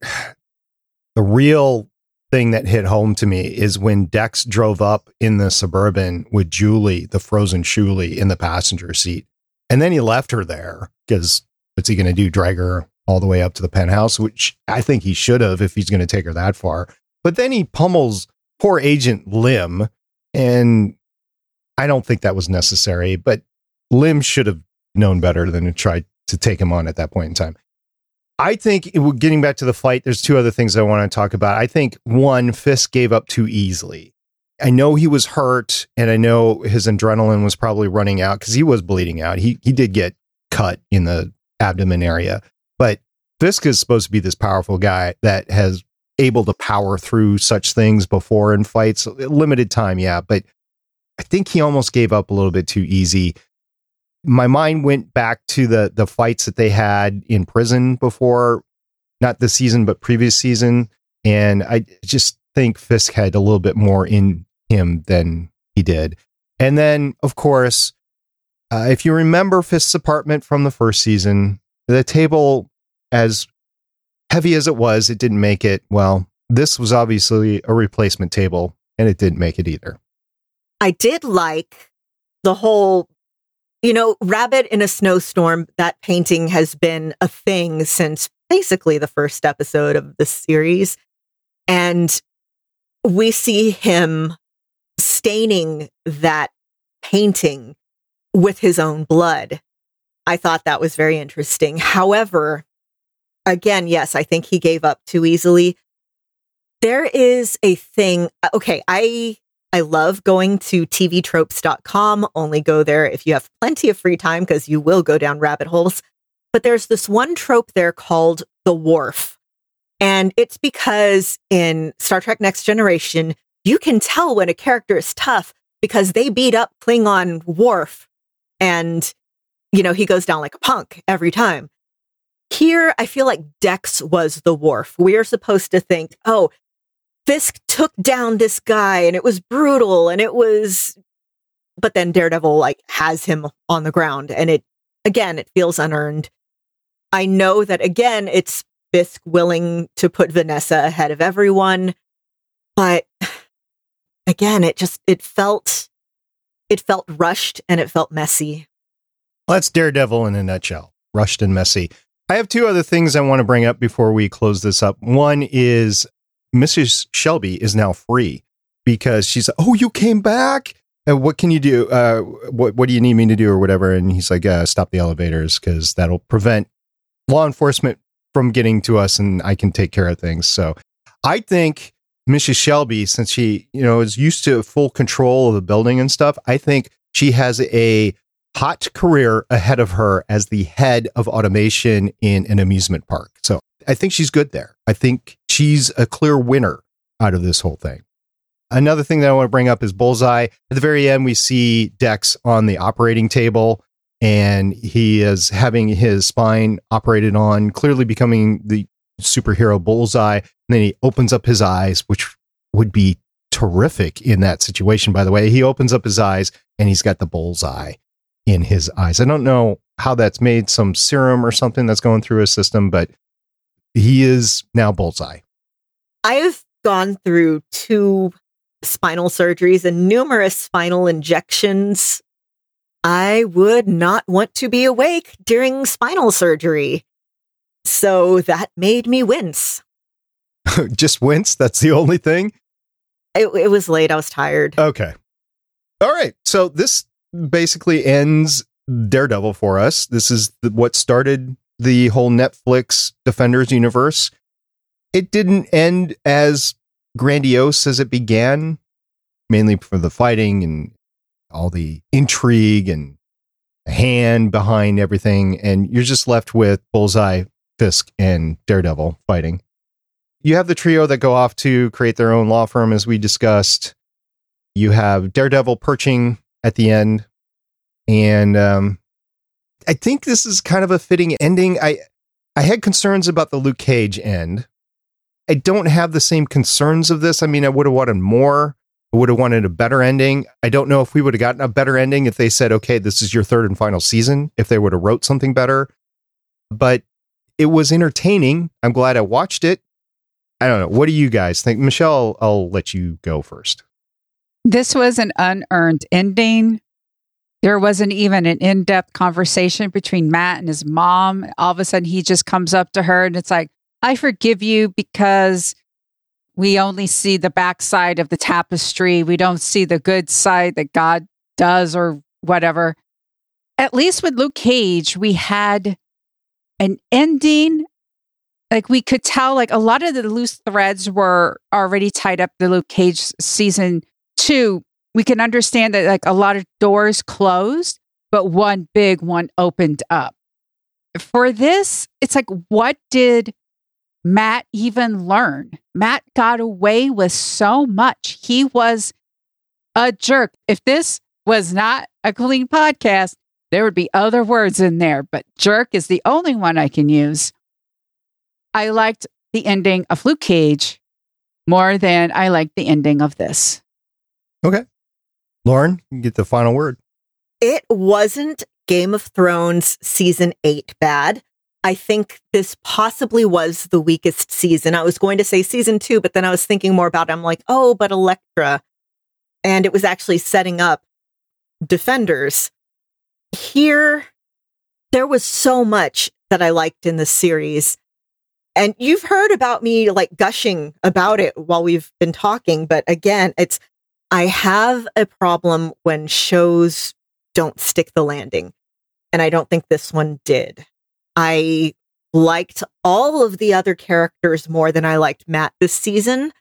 the real thing that hit home to me is when Dex drove up in the suburban with Julie, the frozen Shuli, in the passenger seat. And then he left her there because what's he going to do? Drag her all the way up to the penthouse, which I think he should have if he's going to take her that far. But then he pummels poor agent Lim. And I don't think that was necessary, but Lim should have known better than to try to take him on at that point in time. I think it, getting back to the fight, there's two other things I want to talk about. I think one, Fisk gave up too easily. I know he was hurt and I know his adrenaline was probably running out because he was bleeding out. He he did get cut in the abdomen area. But Fisk is supposed to be this powerful guy that has able to power through such things before in fights. Limited time, yeah, but I think he almost gave up a little bit too easy. My mind went back to the the fights that they had in prison before, not this season, but previous season. And I just think Fisk had a little bit more in him than he did. And then, of course, uh, if you remember Fisk's apartment from the first season, the table, as heavy as it was, it didn't make it. Well, this was obviously a replacement table, and it didn't make it either.
I did like the whole, you know, Rabbit in a Snowstorm. That painting has been a thing since basically the first episode of the series. And we see him staining that painting with his own blood. I thought that was very interesting. However, again, yes, I think he gave up too easily. There is a thing. Okay, I I love going to tvtropes.com. Only go there if you have plenty of free time because you will go down rabbit holes. But there's this one trope there called the Worf. And it's because in Star Trek Next Generation, you can tell when a character is tough because they beat up Klingon Worf and, you know, he goes down like a punk every time. Here, I feel like Dex was the Worf. We are supposed to think, oh, Fisk took down this guy and it was brutal and it was, but then Daredevil like has him on the ground and it, again, it feels unearned. I know that again, it's Fisk willing to put Vanessa ahead of everyone, but again, it just, it felt, it felt rushed and it felt messy.
Well, that's Daredevil in a nutshell, rushed and messy. I have two other things I want to bring up before we close this up. One is Mrs. Shelby is now free because she's, oh, you came back. And what can you do? Uh, what What do you need me to do, or whatever? And he's like, uh, stop the elevators because that'll prevent law enforcement from getting to us, and I can take care of things. So, I think Mrs. Shelby, since she, you know, is used to full control of the building and stuff, I think she has a hot career ahead of her as the head of automation in an amusement park. So I think she's good there. I think she's a clear winner out of this whole thing. Another thing that I want to bring up is Bullseye. At the very end, we see Dex on the operating table and he is having his spine operated on, clearly becoming the superhero Bullseye. And then he opens up his eyes, which would be terrific in that situation, by the way. He opens up his eyes and he's got the bullseye in his eyes. I don't know how that's made, some serum or something that's going through his system, but he is now Bullseye.
I've gone through two spinal surgeries and numerous spinal injections. I would not want to be awake during spinal surgery. So that made me wince.
Just wince? That's the only thing?
It, it was late. I was tired.
Okay. All right. So this basically ends Daredevil for us. This is the, what started the whole Netflix Defenders universe. It didn't end as grandiose as it began, mainly for the fighting and all the intrigue and hand behind everything. And you're just left with Bullseye, Fisk, and Daredevil fighting. You have the trio that go off to create their own law firm, as we discussed. You have Daredevil perching at the end. And um, I think this is kind of a fitting ending. I I had concerns about the Luke Cage end. I don't have the same concerns of this. I mean, I would have wanted more. I would have wanted a better ending. I don't know if we would have gotten a better ending if they said, "Okay, this is your third and final season." If they would have wrote something better, but it was entertaining. I'm glad I watched it. I don't know. What do you guys think, Michelle? I'll let you go first.
This was an unearned ending. There wasn't even an in depth conversation between Matt and his mom. All of a sudden, he just comes up to her and it's like, I forgive you because we only see the backside of the tapestry. We don't see the good side that God does or whatever. At least with Luke Cage, we had an ending. Like we could tell, like a lot of the loose threads were already tied up the Luke Cage season two, we can understand that like a lot of doors closed, but one big one opened up. For this, it's like, what did Matt even learn? Matt got away with so much. He was a jerk. If this was not a clean podcast, there would be other words in there, but jerk is the only one I can use. I liked the ending of Luke Cage more than I liked the ending of this.
Okay. Lauren, you get the final word.
It wasn't Game of Thrones season eight bad. I think this possibly was the weakest season. I was going to say season two, but then I was thinking more about it. I'm like, oh, but Elektra. And it was actually setting up Defenders. Here, there was so much that I liked in the series. And you've heard about me like gushing about it while we've been talking. But again, it's I have a problem when shows don't stick the landing. And I don't think this one did. I liked all of the other characters more than I liked Matt this season.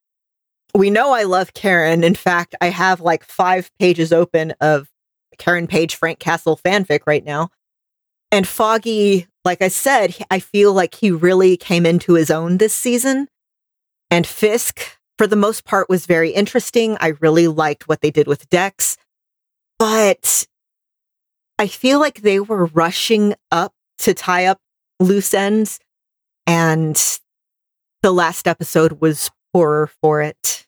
We know I love Karen. In fact, I have like five pages open of Karen Page Frank Castle fanfic right now. And Foggy, like I said, I feel like he really came into his own this season. And Fisk, for the most part was very interesting. I really liked what they did with Dex, but I feel like they were rushing up to tie up loose ends and the last episode was poorer for it.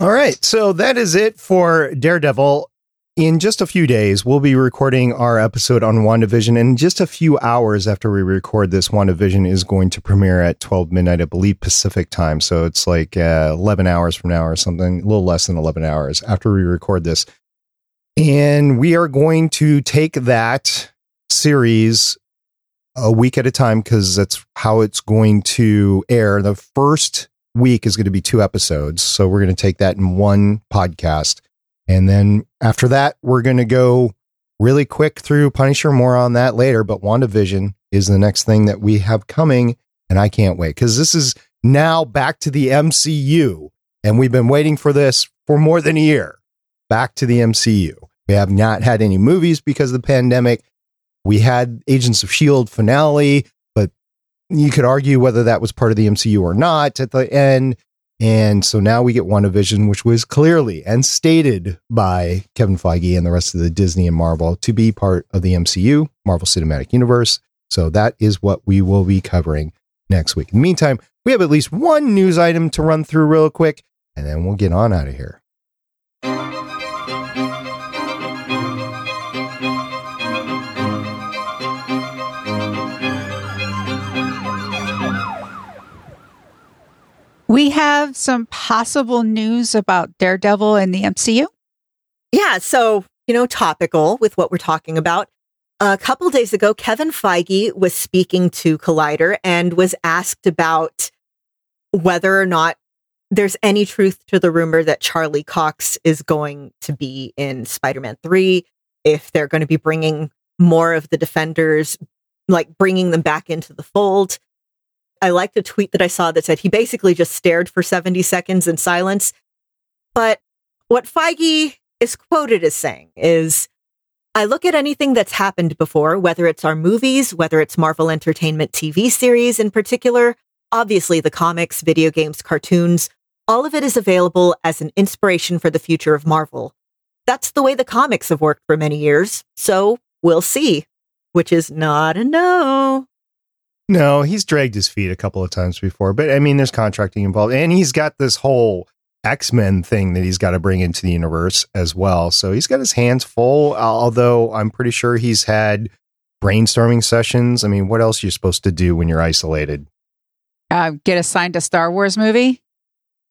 All right. So that is it for Daredevil in just a few days, we'll be recording our episode on WandaVision. And just a few hours after we record this, WandaVision is going to premiere at 12 midnight, I believe, Pacific time. So it's like uh, 11 hours from now or something, a little less than 11 hours after we record this. And we are going to take that series a week at a time because that's how it's going to air. The first week is going to be two episodes. So we're going to take that in one podcast. And then after that, we're going to go really quick through Punisher. More on that later. But WandaVision is the next thing that we have coming. And I can't wait because this is now back to the MCU. And we've been waiting for this for more than a year. Back to the MCU. We have not had any movies because of the pandemic. We had Agents of S.H.I.E.L.D. finale, but you could argue whether that was part of the MCU or not at the end. And so now we get WandaVision, which was clearly and stated by Kevin Feige and the rest of the Disney and Marvel to be part of the MCU, Marvel Cinematic Universe. So that is what we will be covering next week. In the meantime, we have at least one news item to run through real quick, and then we'll get on out of here.
We have some possible news about Daredevil and the MCU.
Yeah, so, you know, topical with what we're talking about. A couple days ago, Kevin Feige was speaking to Collider and was asked about whether or not there's any truth to the rumor that Charlie Cox is going to be in Spider Man 3, if they're going to be bringing more of the defenders, like bringing them back into the fold. I liked a tweet that I saw that said he basically just stared for 70 seconds in silence. But what Feige is quoted as saying is I look at anything that's happened before, whether it's our movies, whether it's Marvel Entertainment TV series in particular, obviously the comics, video games, cartoons, all of it is available as an inspiration for the future of Marvel. That's the way the comics have worked for many years, so we'll see, which is not a no.
No, he's dragged his feet a couple of times before, but I mean, there's contracting involved, and he's got this whole X Men thing that he's got to bring into the universe as well. So he's got his hands full. Although I'm pretty sure he's had brainstorming sessions. I mean, what else are you supposed to do when you're isolated?
Uh, get assigned a Star Wars movie.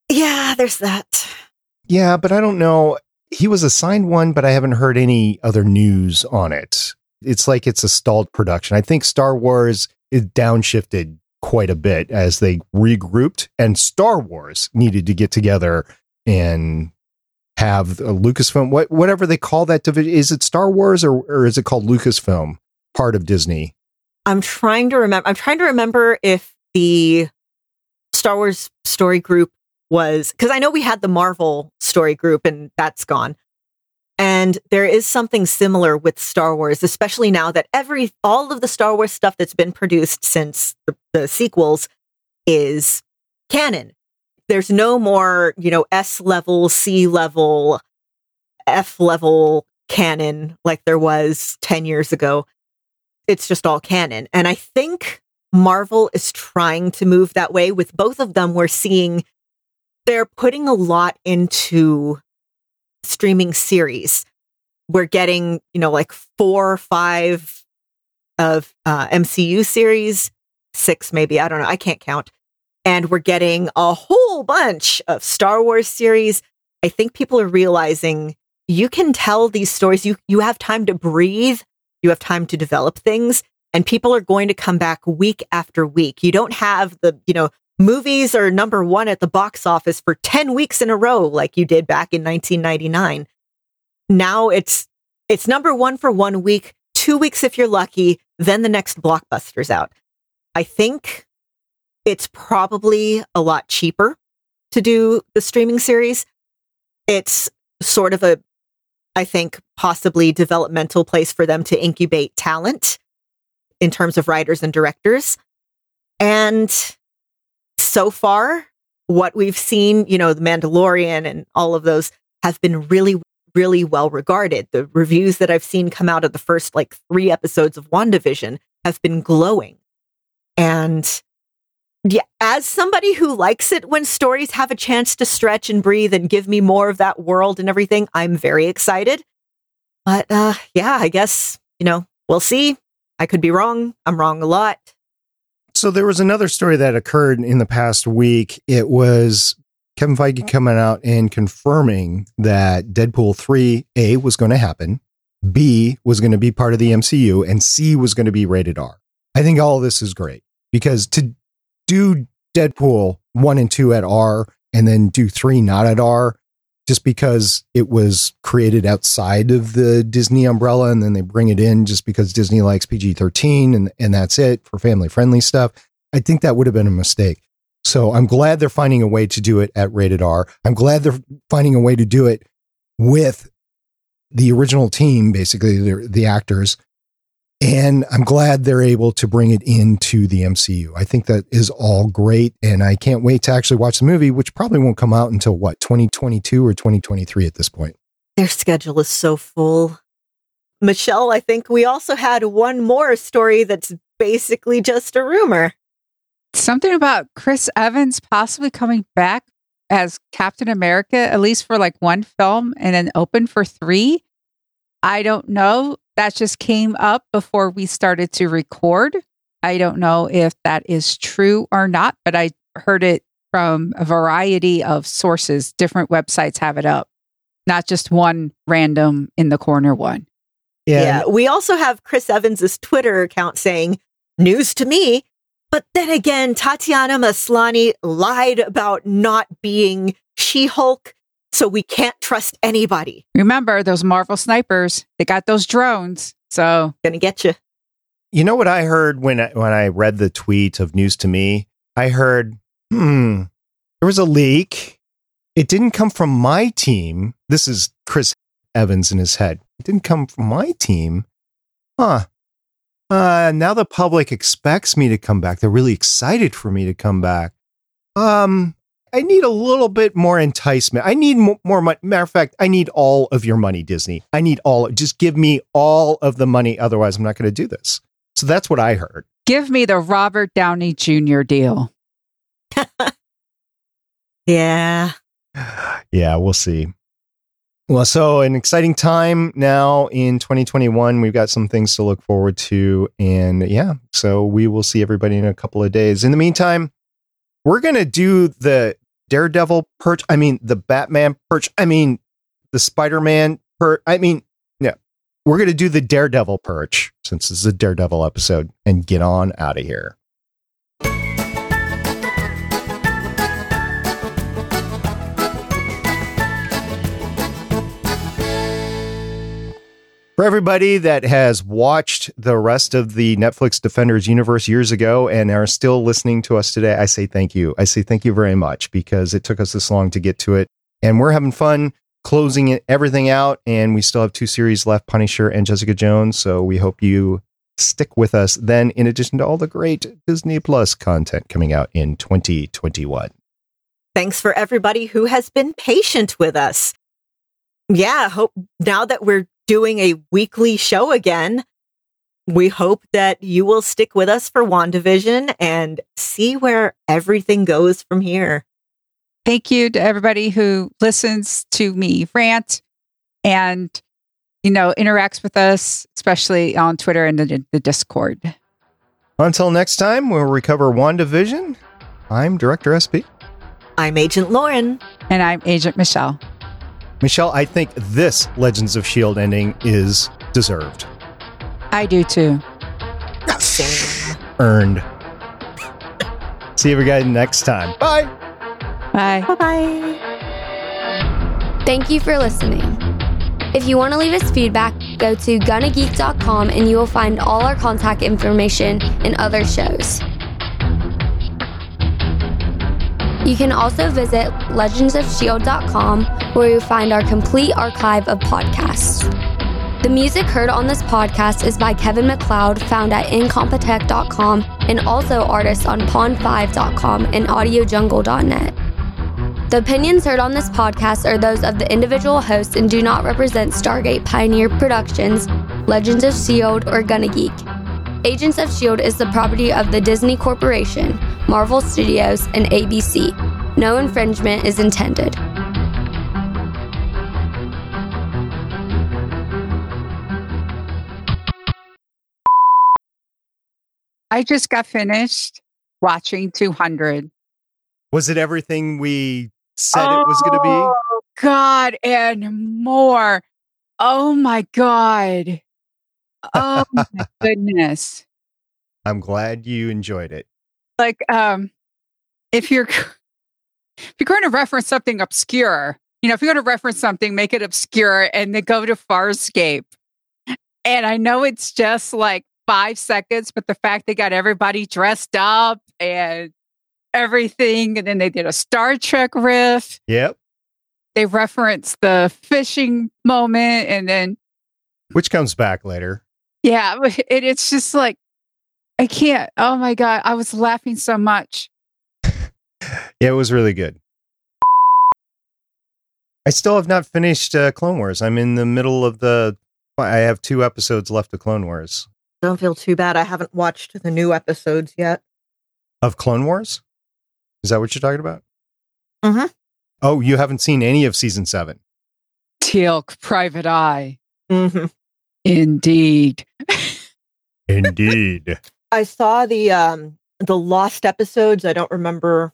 Yeah, there's that.
Yeah, but I don't know. He was assigned one, but I haven't heard any other news on it. It's like it's a stalled production. I think Star Wars is downshifted quite a bit as they regrouped, and Star Wars needed to get together and have a Lucasfilm, what, whatever they call that division. Is it Star Wars or, or is it called Lucasfilm, part of Disney?
I'm trying to remember. I'm trying to remember if the Star Wars story group was because I know we had the Marvel story group and that's gone. And there is something similar with Star Wars, especially now that every all of the Star Wars stuff that's been produced since the, the sequels is canon. There's no more, you know, S level, C level, F level canon like there was 10 years ago. It's just all canon. And I think Marvel is trying to move that way with both of them. We're seeing they're putting a lot into streaming series. We're getting, you know, like four or five of uh, MCU series, six maybe, I don't know, I can't count. And we're getting a whole bunch of Star Wars series. I think people are realizing you can tell these stories. You you have time to breathe. You have time to develop things, and people are going to come back week after week. You don't have the you know movies are number one at the box office for 10 weeks in a row, like you did back in 1999. Now it's, it's number one for one week, two weeks if you're lucky, then the next blockbuster's out. I think it's probably a lot cheaper to do the streaming series. It's sort of a, I think, possibly developmental place for them to incubate talent in terms of writers and directors. And so far, what we've seen, you know, The Mandalorian and all of those have been really, really well regarded. The reviews that I've seen come out of the first like three episodes of WandaVision have been glowing. And yeah, as somebody who likes it when stories have a chance to stretch and breathe and give me more of that world and everything, I'm very excited. But uh yeah, I guess, you know, we'll see. I could be wrong. I'm wrong a lot.
So there was another story that occurred in the past week. It was Kevin Feige coming out and confirming that Deadpool 3A was going to happen, B was going to be part of the MCU, and C was going to be rated R. I think all this is great because to do Deadpool 1 and 2 at R and then do 3 not at R just because it was created outside of the Disney umbrella and then they bring it in just because Disney likes PG 13 and, and that's it for family friendly stuff. I think that would have been a mistake. So I'm glad they're finding a way to do it at rated R. I'm glad they're finding a way to do it with the original team, basically the, the actors, and I'm glad they're able to bring it into the MCU. I think that is all great. And I can't wait to actually watch the movie, which probably won't come out until what, 2022 or 2023 at this point.
Their schedule is so full. Michelle, I think we also had one more story that's basically just a rumor.
Something about Chris Evans possibly coming back as Captain America, at least for like one film and then open for three. I don't know that just came up before we started to record. I don't know if that is true or not, but I heard it from a variety of sources. Different websites have it up, not just one random in the corner one.
Yeah.
Yeah. We also have Chris Evans's Twitter account saying, news to me. But then again, Tatiana Maslany lied about not being She Hulk. So we can't trust anybody.
Remember those Marvel snipers? They got those drones. So
Gonna get you.
You know what I heard when I, when I read the tweet of news to me? I heard, hmm, there was a leak. It didn't come from my team. This is Chris Evans in his head. It didn't come from my team. Huh. Uh, now the public expects me to come back. They're really excited for me to come back. Um, I need a little bit more enticement. I need mo- more money. Matter of fact, I need all of your money, Disney. I need all. Just give me all of the money. Otherwise, I'm not going to do this. So that's what I heard.
give me the Robert Downey Jr. deal.
Yeah.
Yeah, we'll see. Well, so an exciting time now in 2021. We've got some things to look forward to. And yeah, so we will see everybody in a couple of days. In the meantime, we're to do the Daredevil perch. I mean, the Batman perch. I mean, the Spider Man perch. I mean, yeah, we're to do the Daredevil perch since this is a Daredevil episode and get on out of here. For everybody that has watched the rest of the Netflix Defenders universe years ago and are still listening to us today, I say thank you. I say thank you very much because it took us this long to get to it. And we're having fun closing everything out. And we still have two series left Punisher and Jessica Jones. So we hope you stick with us then, in addition to all the great Disney Plus content coming out in 2021.
Thanks for everybody who has been patient with us. Yeah, hope now that we're doing a weekly show again, we hope that you will stick with us for WandaVision and see where everything goes from here.
Thank you to everybody who listens to me rant and, you know, interacts with us, especially on Twitter and the, the Discord.
Until next time, we'll recover WandaVision. I'm Director SP.
I'm Agent Lauren.
And I'm Agent Michelle.
Michelle, I think this Legends of S.H.I.E.L.D. Ending is deserved.
I do too.
Same.
Earned. See you guys next time. Bye.
Bye.
Bye bye.
Thank you for listening. If you want to leave us feedback, go to GonnaGeek.com and you will find all our contact information and other shows. You can also visit legendsofshield.com where you'll find our complete archive of podcasts. The music heard on this podcast is by Kevin MacLeod, found at incompetech.com, and also artists on pond5.com and audiojungle.net. The opinions heard on this podcast are those of the individual hosts and do not represent Stargate Pioneer Productions, Legends of S.H.I.E.L.D., or Gonna Geek. Agents of S.H.I.E.L.D. is the property of the Disney Corporation, Marvel Studios, and ABC. No infringement is intended.
I just got finished watching 200.
Was it everything we said it was going to be?
Oh, God, and more. Oh my God. Oh my goodness.
I'm glad you enjoyed it.
Like, um, if you're if you're going to reference something obscure, you know, if you're going to reference something, make it obscure and then go to Farscape. And I know it's just like five seconds, but the fact they got everybody dressed up and everything, and then they did a Star Trek riff.
Yep.
They referenced the fishing moment, and then
Which comes back later.
Yeah, it, it's just like I can't. Oh my god, I was laughing so much.
Yeah, it was really good. I still have not finished uh, Clone Wars. I'm in the middle of the. I have two episodes left of Clone Wars.
Don't feel too bad. I haven't watched the new episodes yet.
Of Clone Wars? Is that what you're talking about?
Mhm.
Oh, you haven't seen any of season seven.
Teal'c, Private Eye,
hmm
indeed.
Indeed.
I saw the um the lost episodes. I don't remember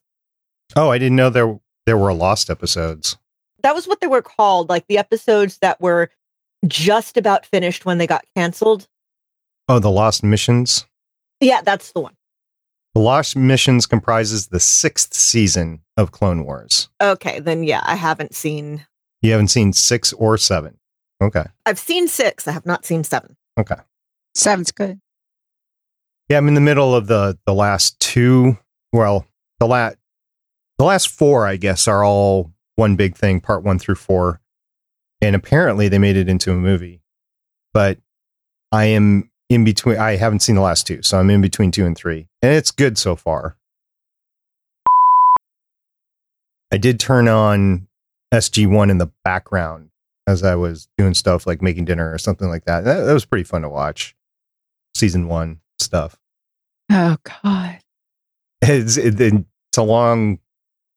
Oh, I didn't know there there were lost episodes.
That was what they were called, like the episodes that were just about finished when they got canceled.
Oh, the lost missions.
Yeah, that's the one.
The lost missions comprises the sixth season of Clone Wars.
Okay, then yeah, I haven't seen.
You haven't seen six or seven. Okay.
I've seen six. I have not seen seven.
Okay.
Seven's good.
Yeah, I'm in the middle of the the last two. Well, the last the last four, I guess, are all one big thing. Part one through four, and apparently they made it into a movie. But I am in between. I haven't seen the last two, so I'm in between two and three, and it's good so far. I did turn on SG one in the background as I was doing stuff like making dinner or something like that. That, that was pretty fun to watch. Season one stuff.
Oh God.
It's, it, it's a long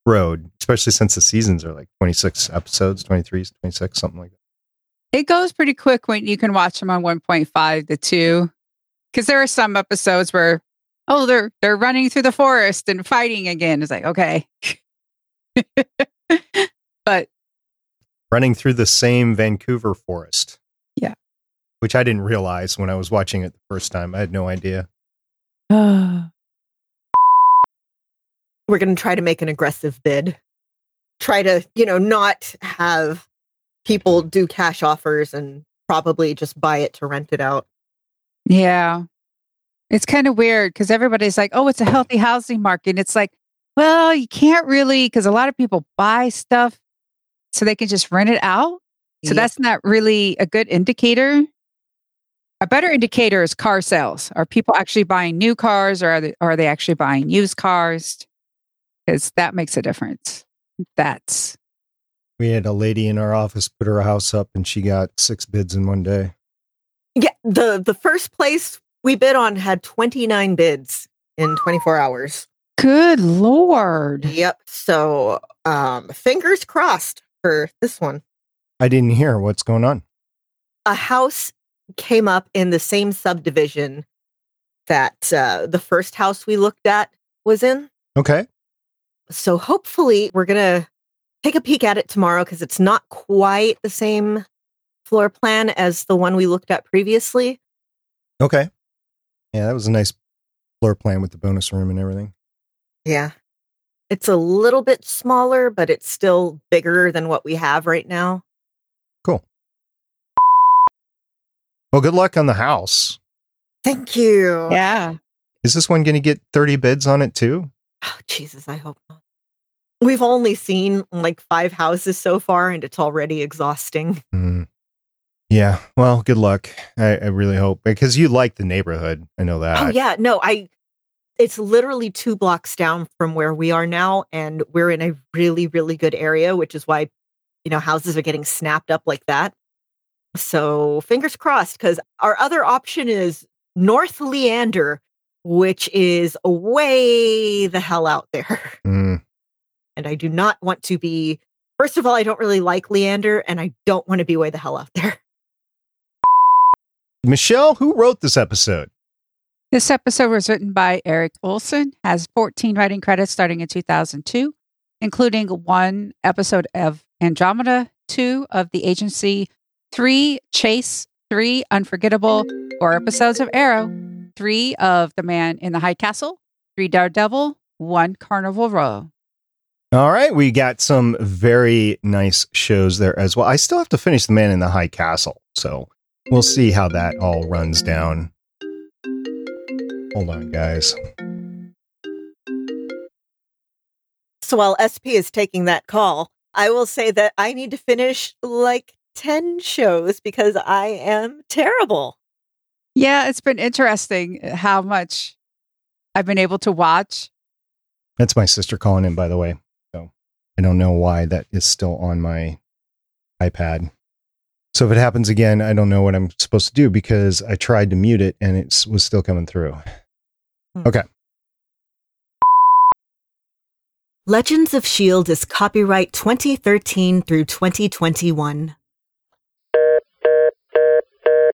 road, especially since the seasons are like 26 episodes, 23, 26, something like that.
It goes pretty quick when you can watch them on 1.5 to 2. Because there are some episodes where, oh, they're they're running through the forest and fighting again. It's like, okay. but
Running through the same Vancouver forest.
Yeah.
Which I didn't realize when I was watching it the first time. I had no idea.
We're going to try to make an aggressive bid. Try to, you know, not have people do cash offers and probably just buy it to rent it out.
yeah. It's kind of weird because everybody's like, oh, it's a healthy housing market. And it's like, well, you can't really, because a lot of people buy stuff so they can just rent it out. So
Yeah.
that's not really a good indicator. A better indicator is car sales. Are people actually buying new cars or are they, are they actually buying used cars? Because that makes a difference. That's
We had a lady in our office put her house up and she got six bids in one day.
Yeah, the the first place we bid on had 29 bids in 24 hours.
good Lord.
Yep. So, um fingers crossed for this one.
I didn't hear what's going on.
A house came up in the same subdivision that uh, the first house we looked at was in.
Okay.
So hopefully we're going to take a peek at it tomorrow because it's not quite the same floor plan as the one we looked at previously.
Okay. Yeah, that was a nice floor plan with the bonus room and everything.
Yeah. It's a little bit smaller, but it's still bigger than what we have right now.
Well, good luck on the house.
Thank you.
Yeah.
Is this one going to get 30 bids on it too?
Oh, Jesus, I hope not. We've only seen like five houses so far, and it's already exhausting.
Hmm. Yeah. Well, good luck. I, I really hope because you like the neighborhood. I know that.
oh yeah, no, I. It's literally two blocks down from where we are now, and we're in a really, really good area, which is why, you know, houses are getting snapped up like that. So fingers crossed, because our other option is North Leander, which is way the hell out there.
Hmm.
And I do not want to be. First of all, I don't really like Leander, and I don't want to be way the hell out there.
Michelle, who wrote this episode?
This episode was written by Erik Oleson, has 14 writing credits starting in 2002, including one episode of Andromeda, two of The Agency, three Chase, three Unforgettable, four episodes of Arrow, three of The Man in the High Castle, three Daredevil, one Carnival Row.
All right, we got some very nice shows there as well. I still have to finish The Man in the High Castle, so we'll see how that all runs down. Hold on, guys.
So while SP is taking that call, I will say that I need to finish like 10 shows because I am terrible.
Yeah, it's been interesting how much I've been able to watch.
That's my sister calling in, by the way. So I don't know why that is still on my iPad. So if it happens again, I don't know what I'm supposed to do because I tried to mute it and it was still coming through.
Hmm.
Okay.
Legends of S.H.I.E.L.D. Is copyright 2013 through 2021.